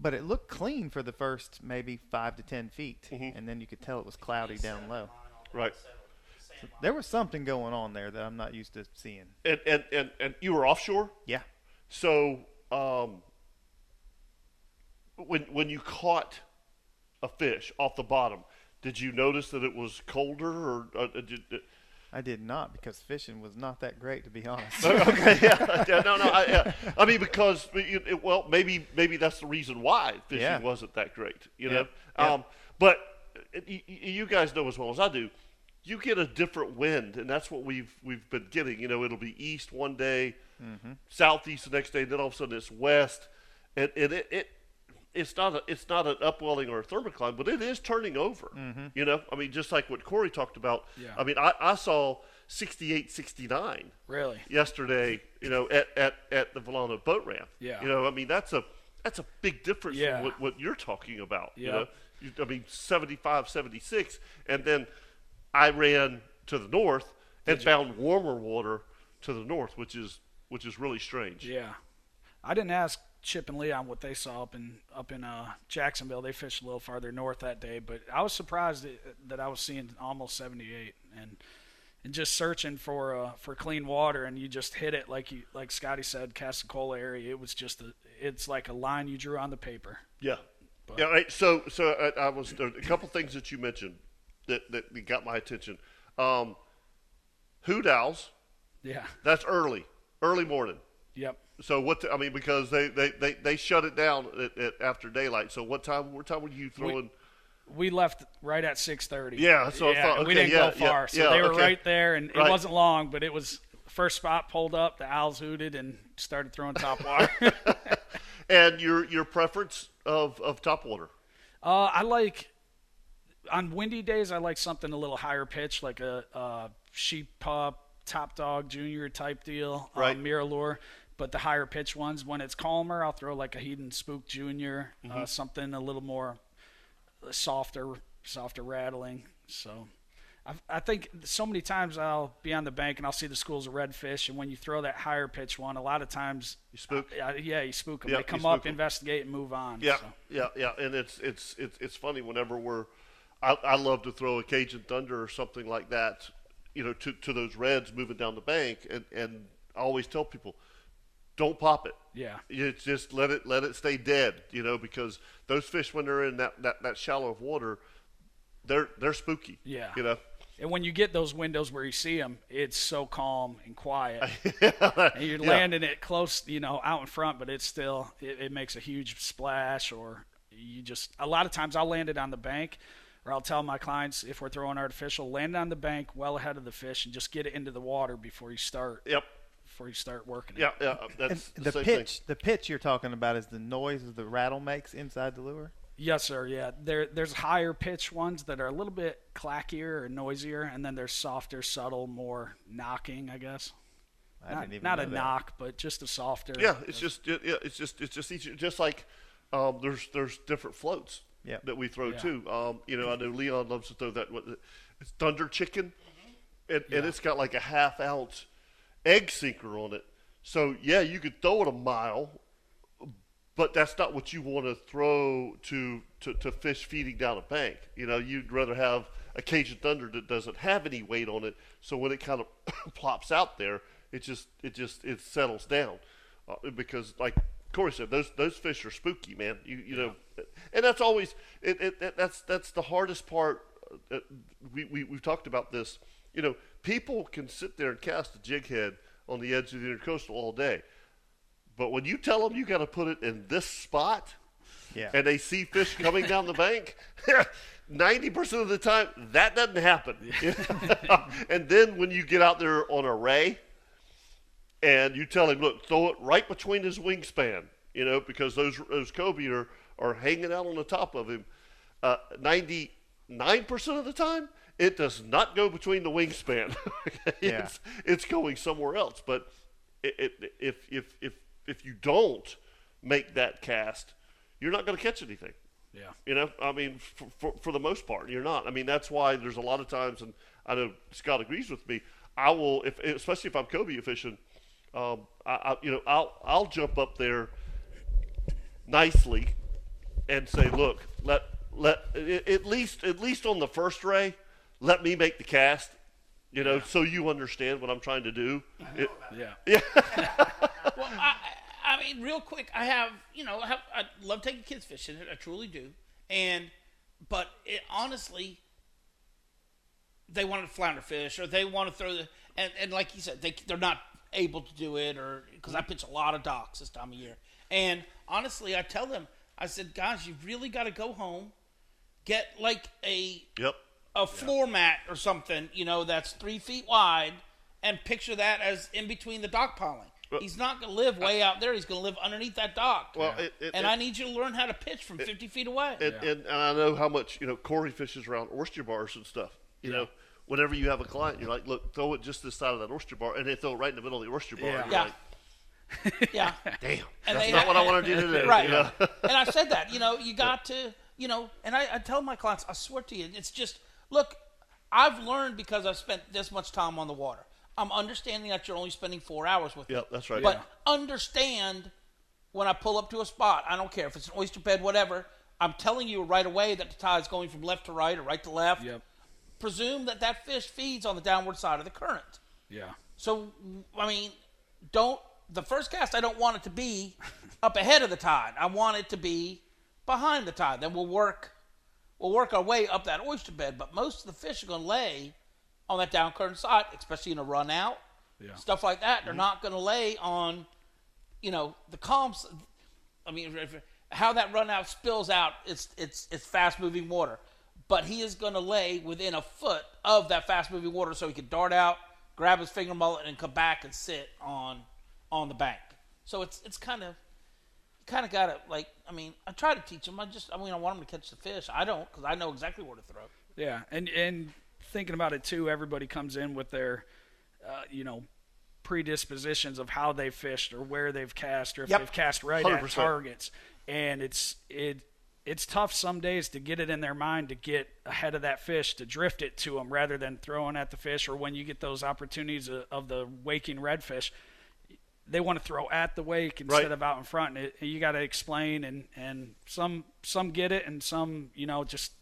[SPEAKER 4] but it looked clean for the first maybe five to ten feet, and then you could tell it was cloudy down low.
[SPEAKER 1] Right.
[SPEAKER 4] There was something going on there that I'm not used to seeing.
[SPEAKER 1] And and and, and you were offshore,
[SPEAKER 4] Yeah.
[SPEAKER 1] so um, when when you caught a fish off the bottom, did you notice that it was colder or uh, did,
[SPEAKER 4] I did not because fishing was not that great to be honest.
[SPEAKER 1] okay, yeah, yeah, no, no. I, yeah. I mean, because it, well, maybe maybe that's the reason why fishing
[SPEAKER 4] Yeah.
[SPEAKER 1] wasn't that great, you know. Um, but you guys know as well as I do, you get a different wind, and that's what we've we've been getting. You know, it'll be east one day,
[SPEAKER 4] Mm-hmm.
[SPEAKER 1] southeast the next day, and then all of a sudden it's west, and, and it, it it's not a it's not an upwelling or a thermocline, but it is turning over.
[SPEAKER 4] Mm-hmm.
[SPEAKER 1] You know, I mean, just like what Corey talked about.
[SPEAKER 6] Yeah.
[SPEAKER 1] I mean, I, I saw 68, 69
[SPEAKER 6] Really?
[SPEAKER 1] yesterday, you know, at, at, at the Vilano boat ramp.
[SPEAKER 6] Yeah.
[SPEAKER 1] You know, I mean, that's a that's a big difference
[SPEAKER 6] Yeah.
[SPEAKER 1] from what, what you're talking about. You
[SPEAKER 6] Yeah.
[SPEAKER 1] know, you, I mean, 75, 76. And then I ran to the north and found warmer water to the north, which is which is really strange.
[SPEAKER 6] Yeah. I didn't ask Chip and Leon what they saw up in up in uh, Jacksonville. They fished a little farther north that day, but I was surprised that, that I was seeing almost 78 and and just searching for uh, for clean water and you just hit it like you like Scotty said, Casacola area. It was just a it's like a line you drew on the paper.
[SPEAKER 1] Yeah. Yeah. Right. So, so I, I was there a couple things that you mentioned that that got my attention. Um, hoot owls.
[SPEAKER 6] Yeah.
[SPEAKER 1] That's early, early morning.
[SPEAKER 6] Yep.
[SPEAKER 1] So what? I mean, because they, they, they, they shut it down at, at, after daylight. So what time? What time were you throwing?
[SPEAKER 6] We left right at 6:30.
[SPEAKER 1] Yeah, so
[SPEAKER 6] yeah,
[SPEAKER 1] thought.
[SPEAKER 6] and we didn't
[SPEAKER 1] yeah,
[SPEAKER 6] go
[SPEAKER 1] yeah,
[SPEAKER 6] far, so
[SPEAKER 1] yeah,
[SPEAKER 6] they were
[SPEAKER 1] okay.
[SPEAKER 6] right there, and
[SPEAKER 1] Right.
[SPEAKER 6] it wasn't long, but it was first spot pulled up. The owls hooted and started throwing top water.
[SPEAKER 1] and your your preference of of top water.
[SPEAKER 6] uh, I like on windy days. I like something a little higher pitch, like a, a She Pup, top dog, junior type deal,
[SPEAKER 1] Right.
[SPEAKER 6] um, MirrOlure. But the higher pitch ones, when it's calmer, I'll throw like a Heddon Spook Junior,
[SPEAKER 1] Mm-hmm.
[SPEAKER 6] uh, something a little more softer, softer rattling. So, I, I think so many times I'll be on the bank and I'll see the schools of redfish, and when you throw that higher pitch one, a lot of times
[SPEAKER 1] You spook?
[SPEAKER 6] uh, yeah, you spook them.
[SPEAKER 1] Yeah,
[SPEAKER 6] they come
[SPEAKER 1] up,
[SPEAKER 6] up,
[SPEAKER 1] 'em.
[SPEAKER 6] investigate, and move on.
[SPEAKER 1] Yeah,
[SPEAKER 6] so.
[SPEAKER 1] yeah, yeah. And it's it's it's it's funny whenever we're. I, I love to throw a Cajun Thunder or something like that, you know, to, to those reds moving down the bank, and and I always tell people, don't pop it.
[SPEAKER 6] Yeah.
[SPEAKER 1] You just let it let it stay dead, you know, because those fish when they're in that, that, that shallow of water, they're they're spooky.
[SPEAKER 6] Yeah.
[SPEAKER 1] You know.
[SPEAKER 6] And when you get those windows where you see them, it's so calm and quiet. and you're
[SPEAKER 1] Yeah.
[SPEAKER 6] landing it close, you know, out in front, but it's still it, it makes a huge splash. Or you just a lot of times I'll land it on the bank, or I'll tell my clients if we're throwing artificial, land on the bank well ahead of the fish and just get it into the water before you start
[SPEAKER 1] Yep.
[SPEAKER 6] Before you start working it.
[SPEAKER 1] Yeah. Yeah.
[SPEAKER 4] And
[SPEAKER 1] That's
[SPEAKER 4] the
[SPEAKER 1] same
[SPEAKER 4] pitch, the pitch you're talking about is the noise the rattle makes inside the lure.
[SPEAKER 6] Yes, sir. Yeah, there there's higher pitch ones that are a little bit clackier or noisier, and then there's softer, subtle, more knocking, I guess.
[SPEAKER 4] I
[SPEAKER 6] not
[SPEAKER 4] didn't even
[SPEAKER 6] not
[SPEAKER 4] know
[SPEAKER 6] a
[SPEAKER 4] that.
[SPEAKER 6] knock, but just a softer.
[SPEAKER 1] Yeah, it's just yeah, it's just it's just easier. Just like um, there's there's different floats
[SPEAKER 4] Yep.
[SPEAKER 1] that we throw
[SPEAKER 6] Yeah.
[SPEAKER 1] too. Um, you know, I know Leon loves to throw that. What it's Thunder Chicken, and, and it's got like a half ounce egg sinker on it. So yeah, you could throw it a mile, but that's not what you want to throw to, to, to fish feeding down a bank. You know, you'd rather have a Cajun Thunder that doesn't have any weight on it. So when it kind of plops out there, it just it just it settles down uh, because like Corey said, those those fish are spooky, man. You you know, and that's always it, it, it that's that's the hardest part. Uh, we, we we've talked about this. You know, people can sit there and cast a jig head on the edge of the intercoastal all day. But when you tell them you got to put it in this spot,
[SPEAKER 4] Yeah.
[SPEAKER 1] and they see fish coming down the bank, ninety percent of the time that doesn't happen. and then when you get out there on a ray, and you tell him, look, throw it right between his wingspan, you know, because those those cobia are are hanging out on the top of him. Uh, ninety nine percent of the time, it does not go between the wingspan.
[SPEAKER 4] Yeah.
[SPEAKER 1] it's it's going somewhere else. But it, it, if if if if you don't make that cast, you're not going to catch anything.
[SPEAKER 6] Yeah.
[SPEAKER 1] You know, I mean, for, for, for the most part, you're not. I mean, that's why there's a lot of times, and I know Scott agrees with me. I will, if especially if I'm cobia fishing, um, I, I, you know, I'll I'll jump up there nicely and say, look, let let at least at least on the first ray, let me make the cast. You know, so you understand what I'm trying to do. It-
[SPEAKER 6] Yeah.
[SPEAKER 5] Well, I, I mean, real quick, I have, you know, I, have, I love taking kids fishing. I truly do. And but it honestly, they want to flounder fish or they want to throw the and, and like you said, they they're not able to do it or because I pitch a lot of docks this time of year. And honestly, I tell them, I said, guys, you've really got to go home, get like a
[SPEAKER 1] Yep.
[SPEAKER 5] A floor mat or something, you know, that's three feet wide, and picture that as in between the dock piling.
[SPEAKER 1] Well-
[SPEAKER 5] He's not going to live way out there. He's going to live underneath that dock.
[SPEAKER 1] Well, it- it-
[SPEAKER 5] and
[SPEAKER 1] it-
[SPEAKER 5] I need you to learn how to pitch from 50 feet away.
[SPEAKER 1] And, and, and I know how much you know Corey fishes around oyster bars and stuff. You know, whenever you have a client, you're like, look, throw it just this side of that oyster bar, and they throw it right in the middle of the oyster bar.
[SPEAKER 6] Yeah.
[SPEAKER 1] and you're
[SPEAKER 5] Yeah.
[SPEAKER 1] like,
[SPEAKER 5] yeah.
[SPEAKER 1] damn,
[SPEAKER 5] And
[SPEAKER 1] that's
[SPEAKER 5] they-
[SPEAKER 1] not what I want to do today.
[SPEAKER 5] right.
[SPEAKER 1] You know?
[SPEAKER 5] and I said that, you know, you got to, you know, and I, I tell my clients, I swear to you, it's just, look, I've learned because I've spent this much time on the water. I'm understanding that you're only spending four hours with me.
[SPEAKER 1] Yep, that's right.
[SPEAKER 5] But understand when I pull up to a spot, I don't care if it's an oyster bed, whatever. I'm telling you right away that the tide's going from left to right or right to left.
[SPEAKER 6] Yep.
[SPEAKER 5] Presume that that fish feeds on the downward side of the current.
[SPEAKER 6] Yeah.
[SPEAKER 5] So, I mean, don't the first cast. I don't want it to be up ahead of the tide. I want it to be behind the tide. Then we'll work, we'll work our way up that oyster bed. But most of the fish are going to lay on that down current side, especially in a run out,
[SPEAKER 6] Yeah.
[SPEAKER 5] stuff like that. They're mm-hmm. not going to lay on, you know, the calms. I mean, how that run out spills out, it's it's it's fast moving water. But he is going to lay within a foot of that fast moving water, so he can dart out, grab his finger mullet, and come back and sit on on the bank. So it's it's kind of kind of got to like. I mean, I try to teach him. I just I mean, I want him to catch the fish. I don't because I know exactly where to throw.
[SPEAKER 6] Yeah, and and thinking about it too, everybody comes in with their, uh, you know, predispositions of how they fished or where they've cast or if
[SPEAKER 5] Yep.
[SPEAKER 6] they've cast right
[SPEAKER 1] 100%.
[SPEAKER 6] at targets, and it's it it's tough some days to get it in their mind to get ahead of that fish to drift it to them rather than throwing at the fish or when you get those opportunities of, of the waking redfish they want to throw at the wake instead
[SPEAKER 1] Right.
[SPEAKER 6] of out in front. And it, you got to explain, and and some some get it, and some you know just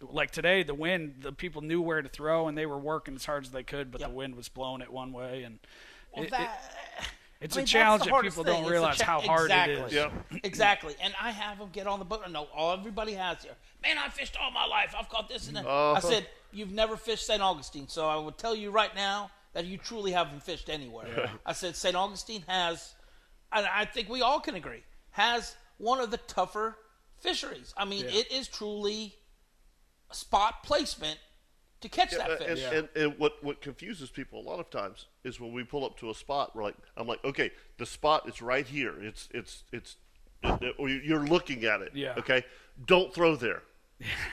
[SPEAKER 6] like today the wind, the people knew where to throw, and they were working as hard as they could, but
[SPEAKER 5] Yep.
[SPEAKER 6] the wind was blowing it one way, and
[SPEAKER 5] Well,
[SPEAKER 6] it- it- it's
[SPEAKER 5] I
[SPEAKER 6] a
[SPEAKER 5] mean,
[SPEAKER 6] challenge that people
[SPEAKER 5] thing.
[SPEAKER 6] don't
[SPEAKER 5] It's
[SPEAKER 6] realize
[SPEAKER 5] cha-
[SPEAKER 6] how hard
[SPEAKER 5] exactly.
[SPEAKER 6] it is.
[SPEAKER 1] Yep.
[SPEAKER 5] exactly. And I have them get on the boat. No, all everybody has here. Man, I fished all my life. I've caught this and that.
[SPEAKER 1] Uh-huh.
[SPEAKER 5] I said, you've never fished St. Augustine, so I would tell you right now that you truly haven't fished anywhere. I said St. Augustine has, and I think we all can agree, has one of the tougher fisheries. I mean,
[SPEAKER 6] Yeah.
[SPEAKER 5] it is truly spot placement to catch that uh,
[SPEAKER 1] and,
[SPEAKER 5] fish.
[SPEAKER 1] and, and what what confuses people a lot of times is when we pull up to a spot, we're like, I'm like, okay, the spot is right here. It's it's it's, it, it- or you- you're looking at it.
[SPEAKER 6] Yeah.
[SPEAKER 1] Okay, don't throw there.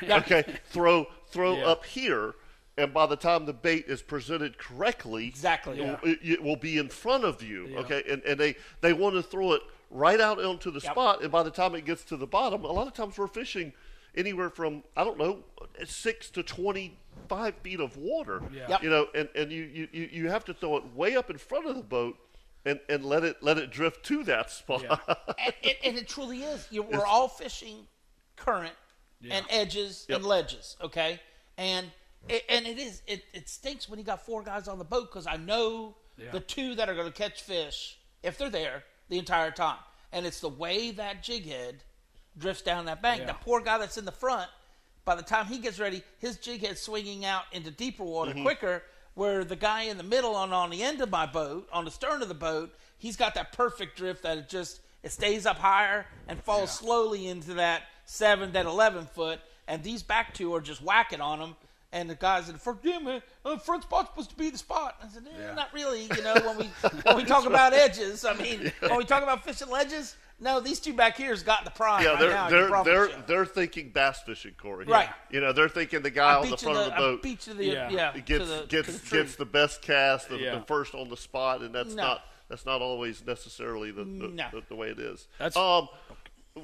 [SPEAKER 1] Okay, throw throw
[SPEAKER 6] Yeah.
[SPEAKER 1] up here, and by the time the bait is presented correctly,
[SPEAKER 5] Exactly.
[SPEAKER 1] it,
[SPEAKER 5] Yeah.
[SPEAKER 1] will- it, it will be in front of you.
[SPEAKER 6] Yeah.
[SPEAKER 1] Okay, and and they they want to throw it right out onto the
[SPEAKER 5] Yep.
[SPEAKER 1] spot, and by the time it gets to the bottom, a lot of times we're fishing anywhere from I don't know six to twenty five feet of water.
[SPEAKER 6] Yeah.
[SPEAKER 5] Yep.
[SPEAKER 1] You know, and, and you, you, you have to throw it way up in front of the boat and, and let it let it drift to that spot.
[SPEAKER 6] Yeah.
[SPEAKER 5] and, and, and it truly is. You, we're all fishing current and edges and ledges, okay? And it, and it is it, it stinks when you got four guys on the boat because I know
[SPEAKER 6] Yeah.
[SPEAKER 5] the two that are going to catch fish if they're there the entire time, and it's the way that jig head drifts down that bank.
[SPEAKER 6] Yeah.
[SPEAKER 5] That poor guy that's in the front, by the time he gets ready, his jig head's swinging out into deeper water
[SPEAKER 1] Mm-hmm.
[SPEAKER 5] quicker. Where the guy in the middle on on the end of my boat, on the stern of the boat, he's got that perfect drift that it just it stays up higher and falls slowly into that seven, then eleven foot, and these back two are just whacking on him. And the guys in the front, yeah, man, uh, front spot's supposed to be the spot. I said, eh, not really. You know, when we when we talk about edges, I mean, when we talk about fishing ledges, no, these two back here's got the prime.
[SPEAKER 1] Yeah, they're
[SPEAKER 5] now,
[SPEAKER 1] they're they're
[SPEAKER 5] you.
[SPEAKER 1] they're thinking bass fishing, Corey.
[SPEAKER 5] Right.
[SPEAKER 1] You know, they're thinking the guy
[SPEAKER 5] I
[SPEAKER 1] on the front
[SPEAKER 5] the,
[SPEAKER 1] of the boat.
[SPEAKER 5] I
[SPEAKER 1] boat
[SPEAKER 5] beat you to the
[SPEAKER 6] Yeah.
[SPEAKER 5] yeah,
[SPEAKER 1] gets
[SPEAKER 5] the,
[SPEAKER 1] gets
[SPEAKER 5] the
[SPEAKER 1] gets the best cast, the,
[SPEAKER 6] Yeah.
[SPEAKER 1] the first on the spot, and that's
[SPEAKER 5] No.
[SPEAKER 1] not that's not always necessarily the the,
[SPEAKER 5] No.
[SPEAKER 1] the, the way it is.
[SPEAKER 6] That's-
[SPEAKER 1] um,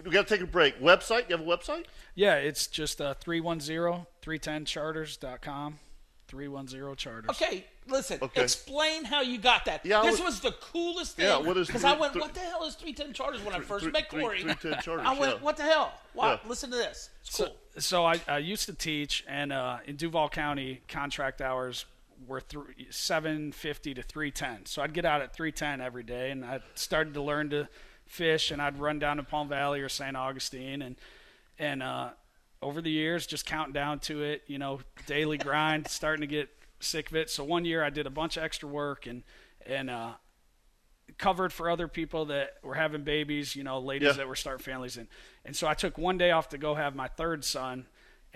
[SPEAKER 1] we got to take a break. Website? You have a website?
[SPEAKER 6] Yeah, it's just uh, 310-310-charters.com. 310 charters.
[SPEAKER 5] Okay, listen.
[SPEAKER 1] Okay.
[SPEAKER 5] Explain how you got that.
[SPEAKER 1] Yeah,
[SPEAKER 5] this
[SPEAKER 1] was-
[SPEAKER 5] was, the coolest thing.
[SPEAKER 1] Yeah, what is
[SPEAKER 5] Because I went,
[SPEAKER 1] three-
[SPEAKER 5] what the hell is 310 Charters when I first
[SPEAKER 1] three-
[SPEAKER 5] met
[SPEAKER 1] three-
[SPEAKER 5] Corey?
[SPEAKER 1] 310 Charters,
[SPEAKER 5] I went,
[SPEAKER 1] yeah.
[SPEAKER 5] what the hell? Wow,
[SPEAKER 1] Yeah.
[SPEAKER 5] listen to this. It's
[SPEAKER 6] So,
[SPEAKER 5] cool.
[SPEAKER 6] so I, I used to teach, and uh, in Duval County, contract hours were th- 750 to 310. So I'd get out at 310 every day, and I started to learn to fish, and I'd run down to Palm Valley or St. Augustine, and and uh, over the years, just counting down to it, you know, daily grind, starting to get sick of it. So one year I did a bunch of extra work and and uh, covered for other people that were having babies, you know, ladies
[SPEAKER 1] Yeah.
[SPEAKER 6] that were starting families, and and so I took one day off to go have my third son.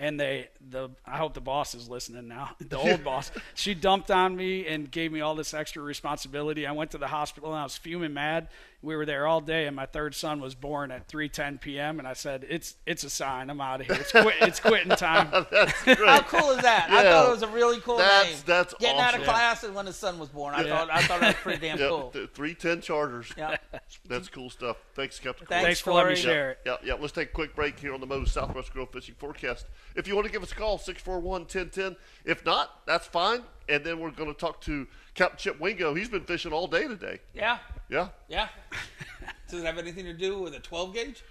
[SPEAKER 6] And they, the I hope the boss is listening now. The old boss, she dumped on me and gave me all this extra responsibility. I went to the hospital and I was fuming mad. We were there all day, and my third son was born at 3:10 p.m. And I said, "It's it's a sign. I'm out of here. It's quit, it's quitting time."
[SPEAKER 5] How cool is that? I thought it was a really cool
[SPEAKER 1] That's-
[SPEAKER 5] name.
[SPEAKER 1] that's
[SPEAKER 5] Getting out of
[SPEAKER 1] awesome.
[SPEAKER 5] class and when his son was born. I thought I thought that was pretty damn
[SPEAKER 1] Yep,
[SPEAKER 5] cool.
[SPEAKER 1] 310 Chargers.
[SPEAKER 5] Yeah.
[SPEAKER 1] That's cool stuff. Thanks, Captain.
[SPEAKER 5] Thanks,
[SPEAKER 6] Thanks for letting me share it.
[SPEAKER 1] Yeah, yeah. Let's take a quick break here on the Moe's Southwest Grill Fishing Forecast. If you want to give us a call, 641-1010. If not, that's fine. And then we're going to talk to Captain Chip Wingo. He's been fishing all day today.
[SPEAKER 5] Yeah.
[SPEAKER 1] Yeah.
[SPEAKER 5] Yeah. Does it have anything to do with a 12 gauge?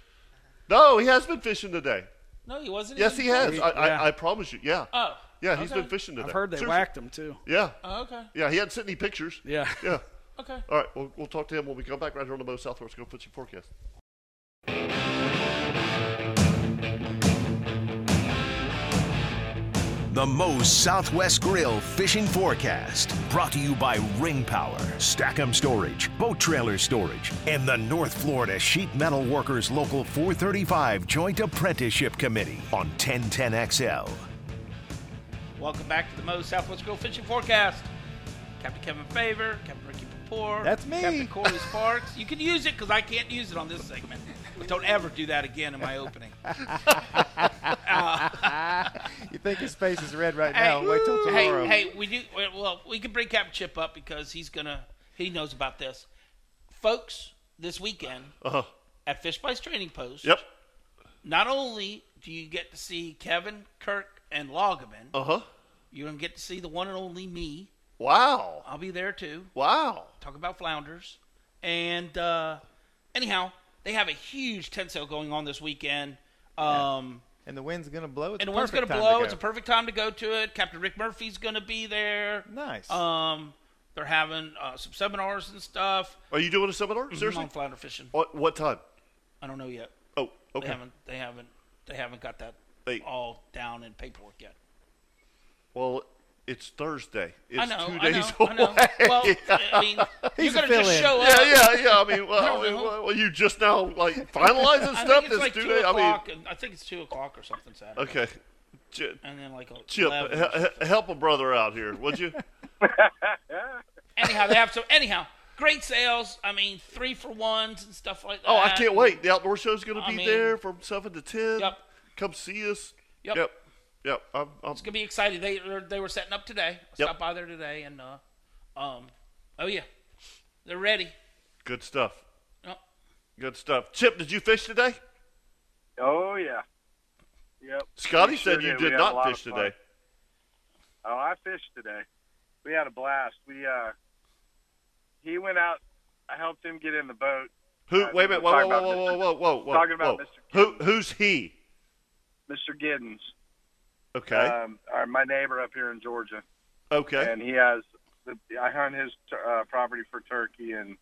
[SPEAKER 1] No, he has been fishing today.
[SPEAKER 5] No, he wasn't.
[SPEAKER 1] Yes, he
[SPEAKER 5] even-
[SPEAKER 1] has. I,
[SPEAKER 6] Yeah.
[SPEAKER 1] I, I promise you. Yeah.
[SPEAKER 5] Oh.
[SPEAKER 1] Yeah, he's
[SPEAKER 5] okay.
[SPEAKER 1] been fishing today.
[SPEAKER 6] I've heard they
[SPEAKER 1] Seriously.
[SPEAKER 6] whacked him too.
[SPEAKER 1] Yeah.
[SPEAKER 5] Oh, okay.
[SPEAKER 1] Yeah, he hadn't sent any pictures.
[SPEAKER 6] Yeah.
[SPEAKER 1] Yeah.
[SPEAKER 5] Okay.
[SPEAKER 1] All right, we'll, we'll talk to him when we come back right here on the Moe's Southwest Grill Fishing Forecast.
[SPEAKER 2] The Moe's Southwest Grill Fishing Forecast. Brought to you by Ring Power, Stack'em Storage, Boat Trailer Storage, and the North Florida Sheet Metal Workers Local 435 Joint Apprenticeship Committee on 1010XL.
[SPEAKER 5] Welcome back to the Moe's Southwest Grill Fishing Forecast. Captain Kevin Favor, Captain Ricky Papour.
[SPEAKER 4] That's me.
[SPEAKER 5] Captain Corey Sparks. You can use it because I can't use it on this segment. But don't ever do that again in my opening.
[SPEAKER 4] You think his face is red right now? Wait till
[SPEAKER 5] hey,
[SPEAKER 4] tomorrow.
[SPEAKER 5] hey, we do. Well, we can bring Captain Chip up because he's gonna. He knows about this, folks. This weekend
[SPEAKER 1] Uh huh.
[SPEAKER 5] at Fish Bites Trading Post.
[SPEAKER 1] Yep.
[SPEAKER 5] Not only do you get to see Kevin, Kirk, and Loggeman,
[SPEAKER 1] Uh huh.
[SPEAKER 5] you're gonna get to see the one and only me.
[SPEAKER 1] Wow.
[SPEAKER 5] I'll be there too.
[SPEAKER 1] Wow.
[SPEAKER 5] Talk about flounders. And uh, anyhow, they have a huge tent sale going on this weekend. Um,
[SPEAKER 4] and the wind's gonna blow. It's
[SPEAKER 5] and the
[SPEAKER 4] a
[SPEAKER 5] wind's
[SPEAKER 4] perfect
[SPEAKER 5] going to
[SPEAKER 4] time
[SPEAKER 5] blow.
[SPEAKER 4] go.
[SPEAKER 5] It's a perfect time to go to it. Captain Rick Murphy's going to be there.
[SPEAKER 4] nice.
[SPEAKER 5] Um, they're having uh, some seminars and stuff
[SPEAKER 1] Are you doing a seminar? Seriously?
[SPEAKER 5] on flounder fishing.
[SPEAKER 1] What what time?
[SPEAKER 5] I don't know yet.
[SPEAKER 1] Oh, okay.
[SPEAKER 5] They haven't. They haven't. They haven't got that
[SPEAKER 1] They-
[SPEAKER 5] all down in paperwork yet.
[SPEAKER 1] Well, it's Thursday. It's
[SPEAKER 5] I know.
[SPEAKER 1] two
[SPEAKER 5] I
[SPEAKER 1] days
[SPEAKER 5] know.
[SPEAKER 1] away.
[SPEAKER 5] I know. Well, I mean,
[SPEAKER 4] He's
[SPEAKER 5] you're
[SPEAKER 4] a
[SPEAKER 5] going to just
[SPEAKER 4] fill-in.
[SPEAKER 5] show up.
[SPEAKER 1] yeah, yeah, yeah. I mean, well, I well, you just now like finalizing
[SPEAKER 5] I
[SPEAKER 1] stuff
[SPEAKER 5] think it's
[SPEAKER 1] this
[SPEAKER 5] like
[SPEAKER 1] two
[SPEAKER 5] two
[SPEAKER 1] days. I mean,
[SPEAKER 5] o'clock. I think it's two o'clock or something Saturday.
[SPEAKER 1] okay. Chip,
[SPEAKER 5] And then like
[SPEAKER 1] Chip,
[SPEAKER 5] 11
[SPEAKER 1] he- he- help a brother out here, would you?
[SPEAKER 5] anyhow, they have so anyhow great sales. I mean, three for ones and stuff like that.
[SPEAKER 1] Oh, I can't wait. The outdoor show's going to
[SPEAKER 5] I
[SPEAKER 1] be
[SPEAKER 5] mean-
[SPEAKER 1] there from seven to ten.
[SPEAKER 5] Yep.
[SPEAKER 1] Come see us.
[SPEAKER 5] Yep.
[SPEAKER 1] Yep. Yep. I'm, I'm,
[SPEAKER 5] It's gonna be exciting. They they're- were setting up today. I
[SPEAKER 1] Yep.
[SPEAKER 5] stopped by there today, and uh, um, oh yeah, they're ready.
[SPEAKER 1] good stuff.
[SPEAKER 5] Yep.
[SPEAKER 1] Good stuff. Chip, did you fish today?
[SPEAKER 7] Oh yeah. Yep.
[SPEAKER 1] Scotty
[SPEAKER 7] sure
[SPEAKER 1] said you
[SPEAKER 7] We
[SPEAKER 1] did not fish today.
[SPEAKER 7] Oh, I fished today. We had a blast. We uh he went out I helped him get in the boat.
[SPEAKER 1] Who?
[SPEAKER 7] Uh,
[SPEAKER 1] wait a minute. Whoa,
[SPEAKER 7] talking
[SPEAKER 1] whoa,
[SPEAKER 7] about
[SPEAKER 1] whoa, whoa,
[SPEAKER 7] Mr.
[SPEAKER 1] whoa, whoa, whoa.
[SPEAKER 7] talking about
[SPEAKER 1] whoa.
[SPEAKER 7] Mr.
[SPEAKER 1] Who? Who's he?
[SPEAKER 7] Mr. Giddens.
[SPEAKER 1] Okay.
[SPEAKER 7] Um our, my neighbor up here in Georgia.
[SPEAKER 1] okay.
[SPEAKER 7] And he has the, I hunt his uh, property for turkey and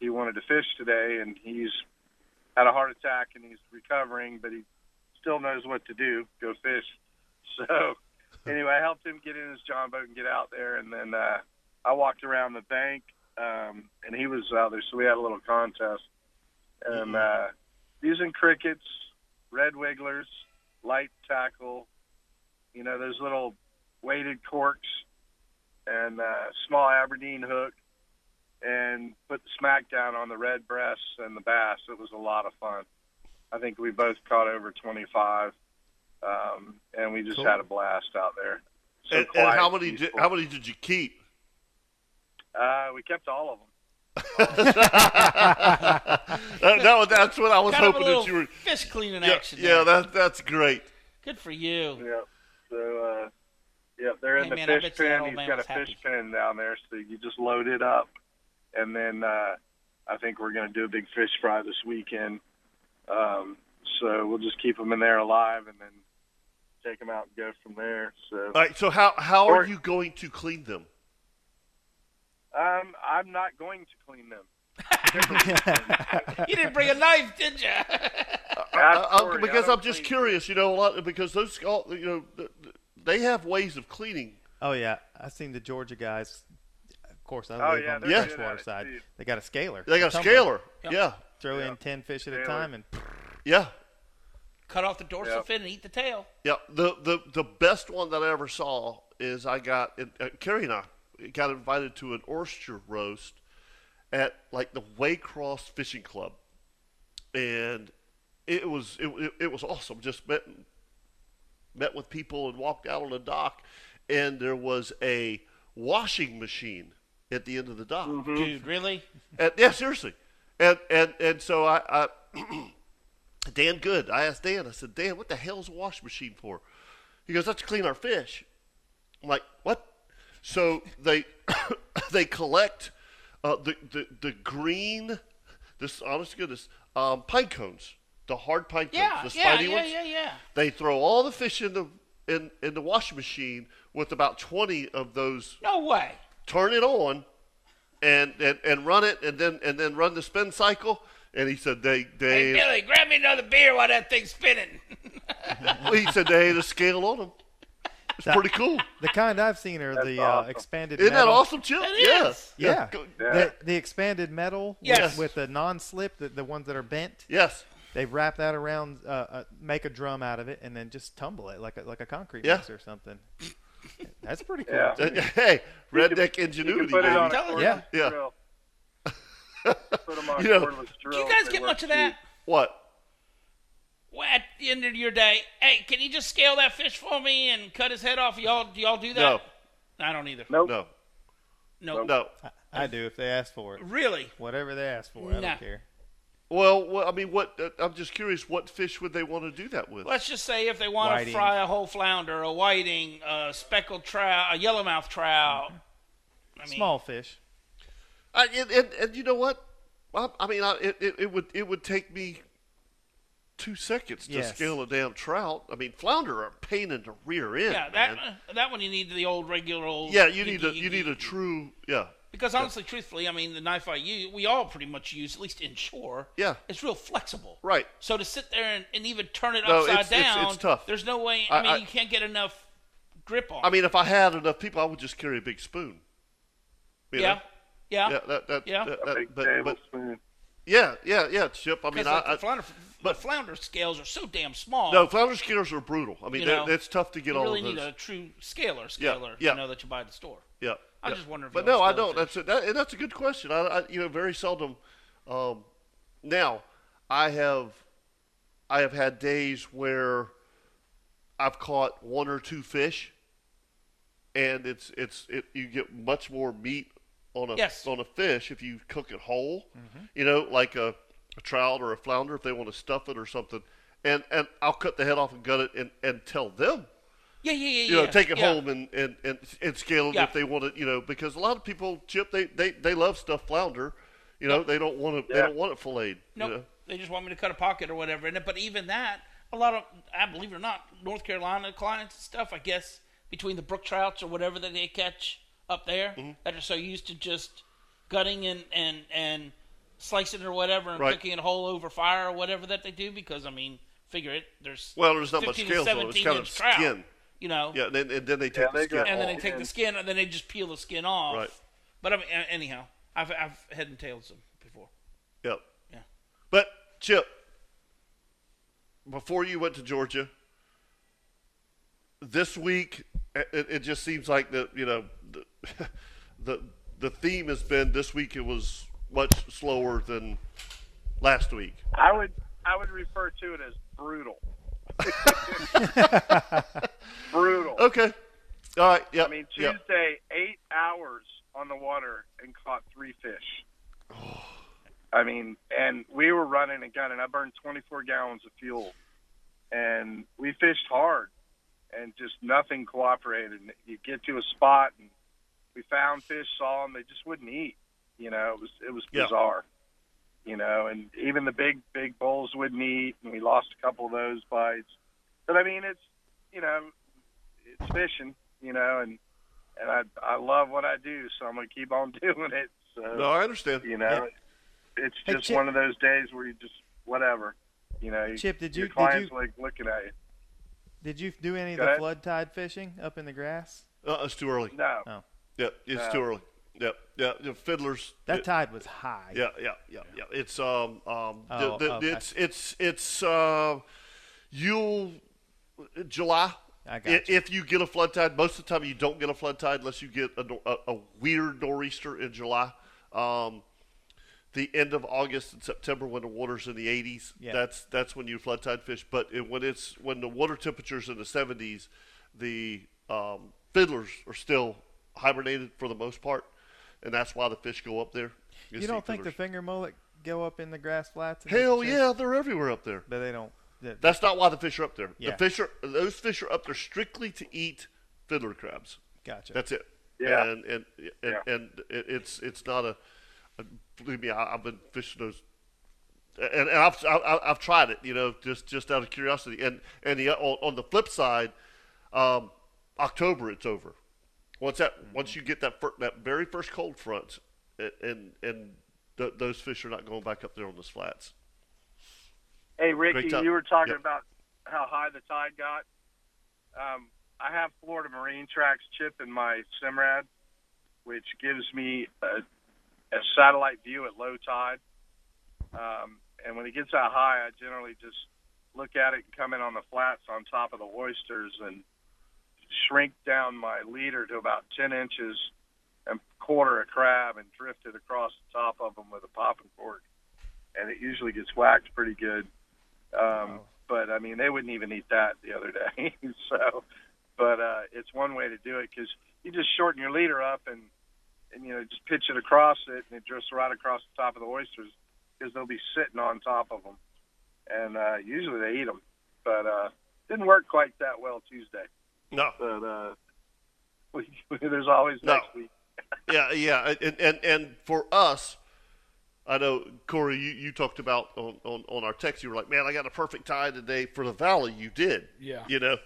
[SPEAKER 7] he wanted to fish today and he's had a heart attack and he's recovering but he still knows what to do, go fish. So anyway, I helped him get in his John boat and get out there, and then uh, I walked around the bank, um, and he was out there, so we had a little contest. And uh, using crickets, red wigglers, light tackle, you know those little weighted corks, and uh, small Aberdeen hook, and put the smack down on the red breasts and the bass. It was a lot of fun. I think we both caught over 25, um, and we just
[SPEAKER 1] Cool.
[SPEAKER 7] had a blast out there. So
[SPEAKER 1] and, and how many? Did, how many did you keep?
[SPEAKER 7] Uh, we kept all of them.
[SPEAKER 1] that, that that's what I was
[SPEAKER 5] kind of a
[SPEAKER 1] hoping that you were.
[SPEAKER 5] fish cleaning
[SPEAKER 1] Yeah,
[SPEAKER 5] action.
[SPEAKER 1] yeah,
[SPEAKER 5] there.
[SPEAKER 1] that that's great.
[SPEAKER 5] good for you.
[SPEAKER 7] Yep. So, uh, yep, they're in
[SPEAKER 5] Hey,
[SPEAKER 7] the
[SPEAKER 5] man,
[SPEAKER 7] fish
[SPEAKER 5] bet you that
[SPEAKER 7] pen.
[SPEAKER 5] old
[SPEAKER 7] He's
[SPEAKER 5] man
[SPEAKER 7] got a
[SPEAKER 5] was
[SPEAKER 7] fish
[SPEAKER 5] happy.
[SPEAKER 7] pen down there, so you just load it up, and then uh, I think we're going to do a big fish fry this weekend. Um, so we'll just keep them in there alive, and then take them out and go from there. So
[SPEAKER 1] All right. So how how are you going to clean them?
[SPEAKER 7] um, I'm not going to clean them.
[SPEAKER 5] You didn't bring a knife, did you?
[SPEAKER 7] Uh,
[SPEAKER 1] I, I, because I'm just
[SPEAKER 7] clean
[SPEAKER 1] curious, you know, a lot because those you know th- th- they have ways of cleaning.
[SPEAKER 4] Oh yeah, I've seen the Georgia guys. Of course, I
[SPEAKER 7] Oh, yeah,
[SPEAKER 4] on the
[SPEAKER 7] they're
[SPEAKER 1] good
[SPEAKER 7] at
[SPEAKER 4] freshwater side.
[SPEAKER 7] too.
[SPEAKER 4] They got a scaler.
[SPEAKER 1] They got a
[SPEAKER 4] tumbler.
[SPEAKER 1] scaler.
[SPEAKER 5] Yep.
[SPEAKER 1] Yeah,
[SPEAKER 4] Throw
[SPEAKER 7] Yeah.
[SPEAKER 4] in ten fish at a time, and
[SPEAKER 1] yeah,
[SPEAKER 5] Cut off the dorsal
[SPEAKER 7] Yep.
[SPEAKER 5] fin and eat the tail.
[SPEAKER 1] yeah. The the the best one that I ever saw is I got uh, Carrie and I got invited to an oyster roast at like the Waycross Fishing Club, and it was it, it, it was awesome. Just met met with people and walked out on the dock, and there was a washing machine at the end of the dock. Mm-hmm.
[SPEAKER 5] Dude, really?
[SPEAKER 1] And, yeah, seriously. And and and so I, I Dan Good, I asked Dan, I said, Dan, what the hell's a wash machine for? He goes, that's to clean our fish. I'm like, what? So they they collect uh, the, the the green, this honest to goodness, um, pine cones, the hard pine cones,
[SPEAKER 5] Yeah,
[SPEAKER 1] the
[SPEAKER 5] yeah,
[SPEAKER 1] spiny
[SPEAKER 5] yeah,
[SPEAKER 1] ones.
[SPEAKER 5] yeah, yeah.
[SPEAKER 1] They throw all the fish in the in in the washing machine with about twenty of those
[SPEAKER 5] No way.
[SPEAKER 1] turn it on and, and and run it and then and then run the spin cycle and he said they they."
[SPEAKER 5] Hey, Billy, grab me another beer while that thing's spinning.
[SPEAKER 1] he said they had a scale on them it's
[SPEAKER 4] That-
[SPEAKER 1] pretty cool
[SPEAKER 4] the kind I've seen are
[SPEAKER 7] That's
[SPEAKER 4] the uh, expanded.
[SPEAKER 1] isn't that
[SPEAKER 4] metal.
[SPEAKER 1] awesome chip
[SPEAKER 5] It
[SPEAKER 1] yeah
[SPEAKER 5] is.
[SPEAKER 4] Yeah,
[SPEAKER 7] Yeah.
[SPEAKER 4] The, the expanded metal
[SPEAKER 5] Yes.
[SPEAKER 4] with, with the non-slip, the, the ones that are bent.
[SPEAKER 1] yes
[SPEAKER 4] They wrap that around, uh, uh, make a drum out of it, and then just tumble it like a, like a concrete
[SPEAKER 1] Yeah.
[SPEAKER 4] mix or something. That's pretty cool.
[SPEAKER 7] Yeah.
[SPEAKER 1] hey redneck
[SPEAKER 7] You
[SPEAKER 1] ingenuity
[SPEAKER 7] can put it on a
[SPEAKER 5] Telling
[SPEAKER 7] cordless.
[SPEAKER 1] Yeah.
[SPEAKER 7] drill. Put 'em on
[SPEAKER 1] You know,
[SPEAKER 5] Do
[SPEAKER 7] drill.
[SPEAKER 5] you guys get
[SPEAKER 7] work
[SPEAKER 5] much of that?
[SPEAKER 1] what
[SPEAKER 5] Well, at the end of your day, hey, can you just scale that fish for me and cut his head off? Y'all, do y'all do that?
[SPEAKER 1] no
[SPEAKER 5] I don't either.
[SPEAKER 7] Nope.
[SPEAKER 1] no
[SPEAKER 5] No.
[SPEAKER 1] no
[SPEAKER 4] I do if they ask for it.
[SPEAKER 5] Really?
[SPEAKER 4] Whatever they ask for, I
[SPEAKER 5] Nah.
[SPEAKER 4] don't care.
[SPEAKER 1] well, well I mean what uh, I'm just curious what fish would they want to do that with
[SPEAKER 5] Let's just say if they want to fry a whole flounder, a whiting, a speckled trout, a yellowmouth trout. I mean,
[SPEAKER 4] Small fish.
[SPEAKER 1] I, and, and, and you know what? Well, I mean, I, it, it, it would it would take me two seconds to
[SPEAKER 4] Yes.
[SPEAKER 1] scale a damn trout. I mean, flounder are a pain in the rear end.
[SPEAKER 5] Yeah, that
[SPEAKER 1] man.
[SPEAKER 5] uh, that one you need the old regular old.
[SPEAKER 1] yeah, you need a you need a true yeah
[SPEAKER 5] Because honestly, truthfully, I mean the knife I use, we all pretty much use, at least inshore.
[SPEAKER 1] Yeah.
[SPEAKER 5] It's real flexible.
[SPEAKER 1] right.
[SPEAKER 5] So to sit there and, and even turn it
[SPEAKER 1] No,
[SPEAKER 5] upside
[SPEAKER 1] it's- it's-
[SPEAKER 5] down,
[SPEAKER 1] it's tough.
[SPEAKER 5] There's no way. I,
[SPEAKER 1] I-
[SPEAKER 5] mean,
[SPEAKER 1] I-
[SPEAKER 5] you can't get enough grip on.
[SPEAKER 1] I mean, if I had enough people, I would just carry a big spoon. You
[SPEAKER 5] yeah,
[SPEAKER 1] know?
[SPEAKER 5] yeah.
[SPEAKER 1] yeah, that, that,
[SPEAKER 5] Yeah.
[SPEAKER 1] that-
[SPEAKER 7] A
[SPEAKER 1] that-
[SPEAKER 7] big
[SPEAKER 1] but, but
[SPEAKER 7] tablespoon.
[SPEAKER 1] yeah, yeah, yeah, Chip. I mean,
[SPEAKER 5] Because
[SPEAKER 1] I, I
[SPEAKER 5] the flounder, but flounder scales are so damn small.
[SPEAKER 1] no flounder scalers are brutal. I mean,
[SPEAKER 5] You
[SPEAKER 1] they're-
[SPEAKER 5] know,
[SPEAKER 1] it's tough to get
[SPEAKER 5] you
[SPEAKER 1] all
[SPEAKER 5] You
[SPEAKER 1] really
[SPEAKER 5] need a true scaler, scaler,
[SPEAKER 1] yeah. yeah.
[SPEAKER 5] you know, that you buy at the store.
[SPEAKER 1] Yeah.
[SPEAKER 5] I'm
[SPEAKER 1] yeah.
[SPEAKER 5] just wondering if
[SPEAKER 1] But no, I don't.
[SPEAKER 5] fish.
[SPEAKER 1] That's a, that, and that's a good question. I, I, you know, very seldom. Um, now, I have, I have had days where I've caught one or two fish, and it's it's it. You get much more meat on a
[SPEAKER 5] Yes.
[SPEAKER 1] on a fish if you cook it whole. You know, like a, a trout or a flounder if they want to stuff it or something. And and I'll cut the head off and gut it and, and tell them
[SPEAKER 5] Yeah, yeah, yeah,
[SPEAKER 1] you know,
[SPEAKER 5] yeah.
[SPEAKER 1] take it
[SPEAKER 5] yeah.
[SPEAKER 1] home and, and, and, and scale it
[SPEAKER 5] Yeah.
[SPEAKER 1] if they want to, you know, because a lot of people, Chip, they, they, they love stuffed flounder. You know, they don't want to, they don't want it filleted.
[SPEAKER 5] Nope.
[SPEAKER 1] You know?
[SPEAKER 5] They just want me to cut a pocket or whatever in it. But even that, a lot of, I believe it or not, North Carolina clients and stuff, I guess, between the brook trouts or whatever that they catch up there,
[SPEAKER 1] Mm-hmm.
[SPEAKER 5] that are so used to just gutting and, and, and slicing or whatever and
[SPEAKER 1] Right.
[SPEAKER 5] cooking it whole over fire or whatever that they do. Because, I mean, figure it, there's
[SPEAKER 1] Well, there's not much
[SPEAKER 5] 15
[SPEAKER 1] scales on it. It's kind of
[SPEAKER 5] inch trout,
[SPEAKER 1] skin.
[SPEAKER 5] You know?
[SPEAKER 1] Yeah, and then, and then they take
[SPEAKER 7] Yeah,
[SPEAKER 1] the
[SPEAKER 7] they
[SPEAKER 1] skin
[SPEAKER 7] got-
[SPEAKER 5] And then they take the skin and then they just peel the skin off.
[SPEAKER 1] Right.
[SPEAKER 5] But I mean, anyhow, I've, I've head and tailed some before.
[SPEAKER 1] Yep.
[SPEAKER 5] Yeah.
[SPEAKER 1] But, Chip, before you went to Georgia, this week, it, it just seems like the, you know, the, the, the theme has been this week it was much slower than last week.
[SPEAKER 7] I would I would refer to it as brutal. brutal.
[SPEAKER 1] Okay. All right. Yeah.
[SPEAKER 7] I mean,
[SPEAKER 1] yeah.
[SPEAKER 7] Tuesday, eight hours on the water and caught three fish. Oh. I mean, and we were running and gunning. I burned 24 gallons of fuel, and we fished hard, and just nothing cooperated. And you get to a spot, and we found fish, saw them, they just wouldn't eat. You know, it was it was
[SPEAKER 1] Yeah.
[SPEAKER 7] bizarre. You know, and even the big big bulls wouldn't eat, and we lost a couple of those bites. But I mean, it's you know, it's fishing. You know, and and I I love what I do, so I'm gonna keep on doing it. So
[SPEAKER 1] No, I understand.
[SPEAKER 7] you know, it's
[SPEAKER 4] Hey,
[SPEAKER 7] just
[SPEAKER 4] Chip-
[SPEAKER 7] one of those days where you just whatever. You know,
[SPEAKER 4] Chip, did you-
[SPEAKER 7] your
[SPEAKER 4] did
[SPEAKER 7] clients
[SPEAKER 4] you-
[SPEAKER 7] like looking at you.
[SPEAKER 4] Did you do any of the
[SPEAKER 7] ahead.
[SPEAKER 4] flood tide fishing up in the grass?
[SPEAKER 1] Uh, it's too early.
[SPEAKER 7] No,
[SPEAKER 4] Oh.
[SPEAKER 1] Yeah, it's
[SPEAKER 7] No.
[SPEAKER 1] too early. Yep, yeah, the fiddlers.
[SPEAKER 4] That
[SPEAKER 1] it-
[SPEAKER 4] tide was high.
[SPEAKER 1] Yeah, yeah, yeah, yeah. It's um um
[SPEAKER 4] Oh,
[SPEAKER 1] the,
[SPEAKER 4] okay.
[SPEAKER 1] it's it's it's uh you'll July.
[SPEAKER 4] I got you.
[SPEAKER 1] If you get a flood tide, most of the time you don't get a flood tide unless you get a, a, a weird nor'easter in July. Um, the end of August and September when the water's in the 80s,
[SPEAKER 4] Yeah.
[SPEAKER 1] that's that's when you flood tide fish. But it, when it's when the water temperature's in the 70s, the um, fiddlers are still hibernated for the most part, and that's why the fish go up there.
[SPEAKER 4] You
[SPEAKER 1] see
[SPEAKER 4] don't think the finger mullet go up in the grass flats?
[SPEAKER 1] Hell
[SPEAKER 4] fish?
[SPEAKER 1] yeah, they're everywhere up there.
[SPEAKER 4] But they don't. they-
[SPEAKER 1] That's not why the fish are up there.
[SPEAKER 4] Yeah.
[SPEAKER 1] The fish are those fish are up there strictly to eat fiddler crabs.
[SPEAKER 4] Gotcha.
[SPEAKER 1] That's it.
[SPEAKER 7] Yeah.
[SPEAKER 1] And and and,
[SPEAKER 7] Yeah.
[SPEAKER 1] and it, it's it's not a, a believe me, I, I've been fishing those. And, and I've, I've I've tried it, you know, just just out of curiosity. And and the on, on the flip side, um, October it's over. Once that once you get that fir- that very first cold front, and and th- those fish are not going back up there on those flats.
[SPEAKER 7] Hey, Ricky, you were talking
[SPEAKER 1] Yep.
[SPEAKER 7] about how high the tide got. Um, I have Florida Marine Tracks chip in my Simrad, which gives me a, a satellite view at low tide. Um, and when it gets that high, I generally just look at it and come in on the flats on top of the oysters and shrink down my leader to about 10 inches and quarter a crab and drift it across the top of them with a popping cork. And it usually gets whacked pretty good. Um, But I mean, they wouldn't even eat that the other day. so, but uh, it's one way to do it because you just shorten your leader up and and you know just pitch it across it and it drifts right across the top of the oysters because they'll be sitting on top of them, and uh, usually they eat them. But uh, didn't work quite that well Tuesday.
[SPEAKER 1] No,
[SPEAKER 7] But uh, we, there's always
[SPEAKER 1] No.
[SPEAKER 7] next week.
[SPEAKER 1] yeah, yeah, and and and for us, I know Corey, you, you talked about on, on on our text. You were like, "Man, I got a perfect tide today for the valley." You did,
[SPEAKER 6] Yeah.
[SPEAKER 1] You know,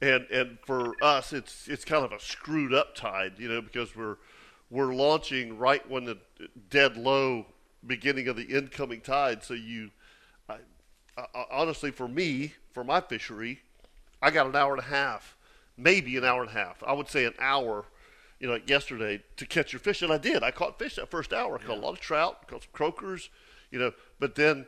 [SPEAKER 1] and and for us, it's it's kind of a screwed up tide, you know, because we're we're launching right when the dead low beginning of the incoming tide. So you, I, I, honestly, for me, for my fishery, I got an hour and a half, maybe an hour and a half. I would say an hour, you know, like yesterday to catch your fish, and I did. I caught fish that first hour. I caught a lot of trout, caught some croakers, you know. But then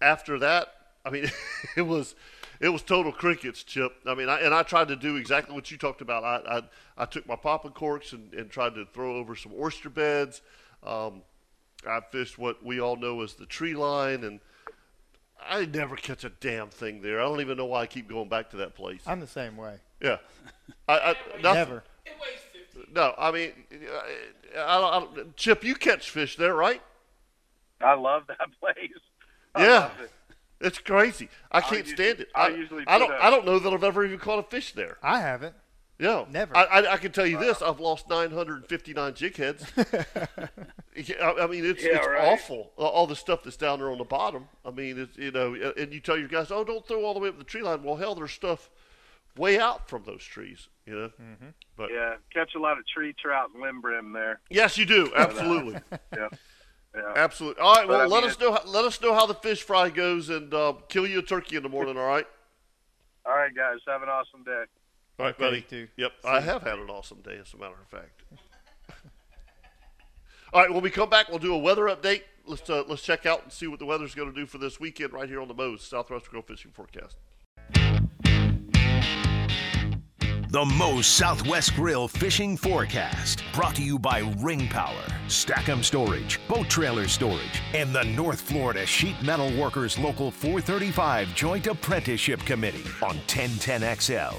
[SPEAKER 1] after that, I mean, it was it was total crickets, Chip. I mean, I, and I tried to do exactly what you talked about. I I, I took my popping corks and, and tried to throw over some oyster beds. Um, I fished what we all know as the tree line, and I never catch a damn thing there. I don't even know why I keep going back to that place.
[SPEAKER 4] I'm the same way.
[SPEAKER 1] Yeah, I, I nothing.
[SPEAKER 4] Never.
[SPEAKER 5] It weighs 50.
[SPEAKER 1] No, I mean, I don't, I Chip, you catch fish there, right?
[SPEAKER 7] I love that place. I
[SPEAKER 1] Yeah.
[SPEAKER 7] it.
[SPEAKER 1] It's crazy. I can't
[SPEAKER 7] usually-
[SPEAKER 1] stand it.
[SPEAKER 7] I
[SPEAKER 1] I,
[SPEAKER 7] usually
[SPEAKER 1] I don't.
[SPEAKER 7] a-
[SPEAKER 1] I don't know that I've ever even caught a fish there.
[SPEAKER 4] I haven't.
[SPEAKER 1] Yeah,
[SPEAKER 4] Never.
[SPEAKER 1] I, I, I can tell you this: I've lost 959 jig heads. I, I mean, it's
[SPEAKER 7] Yeah,
[SPEAKER 1] it's
[SPEAKER 7] right.
[SPEAKER 1] awful. All- All the stuff that's down there on the bottom. I mean, it's you know, and you tell your guys, oh, don't throw all the way up the tree line. Well, hell, there's stuff way out from those trees. You know.
[SPEAKER 4] Mm-hmm.
[SPEAKER 1] But
[SPEAKER 7] Yeah, catch a lot of tree trout and limb brim there.
[SPEAKER 1] yes, you do. Absolutely.
[SPEAKER 7] Yeah. Yeah.
[SPEAKER 1] Absolutely. All right.
[SPEAKER 7] But
[SPEAKER 1] Well,
[SPEAKER 7] I
[SPEAKER 1] let
[SPEAKER 7] mean,
[SPEAKER 1] us know. How, let us know how the fish fry goes, and uh, kill you a turkey in the morning. All right.
[SPEAKER 7] All right, guys. Have an awesome day.
[SPEAKER 1] All right, buddy.
[SPEAKER 4] too.
[SPEAKER 1] Yep, I have had an awesome day, as a matter of fact. All right, when we come back, we'll do a weather update. Let's uh, let's check out and see what the weather's going to do for this weekend right here on the Moe's Southwest Grill Fishing Forecast.
[SPEAKER 2] The Moe's Southwest Grill Fishing Forecast. Brought to you by Ring Power, Stack'em Storage, Boat Trailer Storage, and the North Florida Sheet Metal Workers Local 435 Joint Apprenticeship Committee on 1010XL.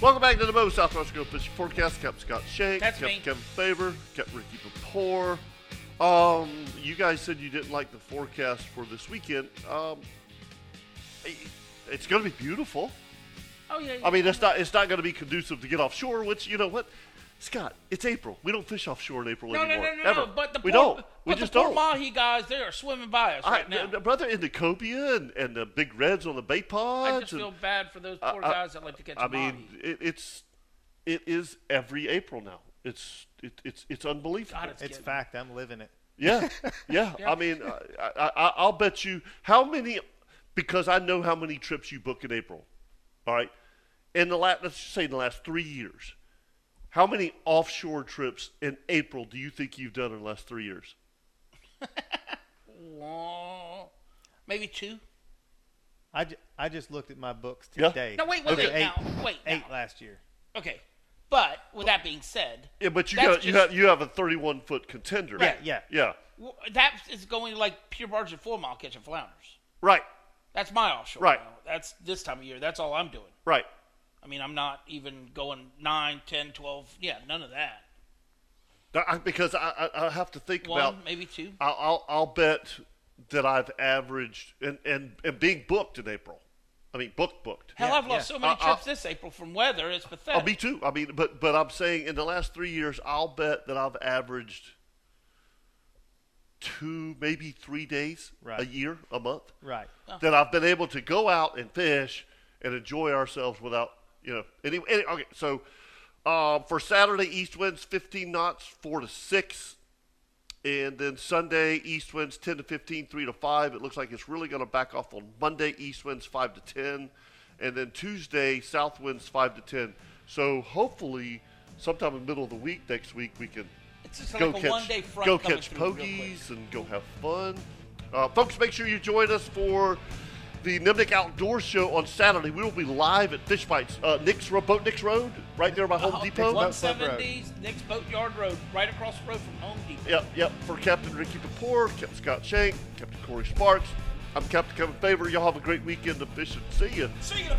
[SPEAKER 1] Welcome back to the Moe's Southwest Grill Fishing Forecast. Captain Scott Shank,
[SPEAKER 5] That's
[SPEAKER 1] Captain
[SPEAKER 5] me.
[SPEAKER 1] Kevin Favor, Captain Ricky Papour. Um, you guys said you didn't like the forecast for this weekend. Um, it's going to be beautiful.
[SPEAKER 5] Oh yeah.
[SPEAKER 1] I mean, it's not it's not going to be conducive to get offshore. Which you know what, Scott? It's April. We don't fish offshore in April
[SPEAKER 5] no, no,
[SPEAKER 1] anymore.
[SPEAKER 5] no, no,
[SPEAKER 1] ever.
[SPEAKER 5] no. But the
[SPEAKER 1] we
[SPEAKER 5] poor,
[SPEAKER 1] don't.
[SPEAKER 5] But
[SPEAKER 1] we just
[SPEAKER 5] the poor
[SPEAKER 1] don't.
[SPEAKER 5] mahi guys, they are swimming by us right
[SPEAKER 1] I,
[SPEAKER 5] now.
[SPEAKER 1] the- brother, in the cobia and, and the big reds on the bait pods.
[SPEAKER 5] I just feel bad for those poor
[SPEAKER 1] I-
[SPEAKER 5] guys that like to catch
[SPEAKER 1] I
[SPEAKER 5] mahi.
[SPEAKER 1] mean, it, it's it is every April now. It's it, it's it's unbelievable.
[SPEAKER 5] God, it's,
[SPEAKER 4] It's fact. I'm living it.
[SPEAKER 1] Yeah, yeah.
[SPEAKER 5] Yeah.
[SPEAKER 1] I mean, I, I, I'll bet you how many, because I know how many trips you book in April. All right, in the last, let's just say in the last three years, how many offshore trips in April do you think you've done in the last three years?
[SPEAKER 5] Well, maybe two.
[SPEAKER 4] I, ju- I just looked at my books
[SPEAKER 1] Yeah.
[SPEAKER 4] today.
[SPEAKER 5] No, wait, wait,
[SPEAKER 4] There
[SPEAKER 5] wait.
[SPEAKER 4] were
[SPEAKER 5] Now, wait.
[SPEAKER 4] eight last year.
[SPEAKER 5] Okay, but with that being said,
[SPEAKER 1] Yeah, but you
[SPEAKER 5] That's
[SPEAKER 1] got you
[SPEAKER 5] just-
[SPEAKER 1] have you have a 31 foot contender.
[SPEAKER 4] Yeah, yeah.
[SPEAKER 1] yeah.
[SPEAKER 5] w- that is going like pure barge and full mile catching flounders.
[SPEAKER 1] Right,
[SPEAKER 5] That's my offshore.
[SPEAKER 1] Right.
[SPEAKER 5] now. That's this time of year. That's all I'm doing.
[SPEAKER 1] right.
[SPEAKER 5] I mean, I'm not even going 9, 10, 12. Yeah, none of that.
[SPEAKER 1] I, because I, I I have to think
[SPEAKER 5] One,
[SPEAKER 1] about.
[SPEAKER 5] maybe two.
[SPEAKER 1] I'll, I'll I'll bet that I've averaged and and and being booked in April. I mean, booked booked.
[SPEAKER 5] Hell,
[SPEAKER 4] Yeah,
[SPEAKER 5] I've lost
[SPEAKER 4] yeah.
[SPEAKER 5] so many trips this April from weather. It's pathetic.
[SPEAKER 1] Oh, me too. I mean, but but I'm saying in the last three years, I'll bet that I've averaged two, maybe three days
[SPEAKER 4] Right.
[SPEAKER 1] a year, a month.
[SPEAKER 4] Right.
[SPEAKER 1] That I've been able to go out and fish and enjoy ourselves without, you know, any. any okay, so uh, for Saturday, east winds 15 knots, four to six. And then Sunday, east winds 10 to 15, 3 to 5. It looks like it's really going to back off on Monday, east winds 5 to 10. And then Tuesday, south winds 5 to 10. So hopefully, sometime in the middle of the week next week, we can
[SPEAKER 5] it's just
[SPEAKER 1] go
[SPEAKER 5] like a
[SPEAKER 1] catch,
[SPEAKER 5] one-day front
[SPEAKER 1] go catch
[SPEAKER 5] through
[SPEAKER 1] pogies and go have fun. Uh, folks, make sure you join us for the Nimnicht Outdoor Show on Saturday. We will be live at Fish Bites, uh, Nick's Ro- Boat Nick's Road, right there by Home
[SPEAKER 5] Oh,
[SPEAKER 1] Depot.
[SPEAKER 4] Boat-
[SPEAKER 5] 170 Nick's Boatyard Road, right across the road from Home Depot.
[SPEAKER 1] Yep, yep. For Captain Ricky Kapoor, Captain Scott Shank, Captain Corey Sparks, I'm Captain Kevin Favor. Y'all have a great weekend of fishing. See ya.
[SPEAKER 5] See ya.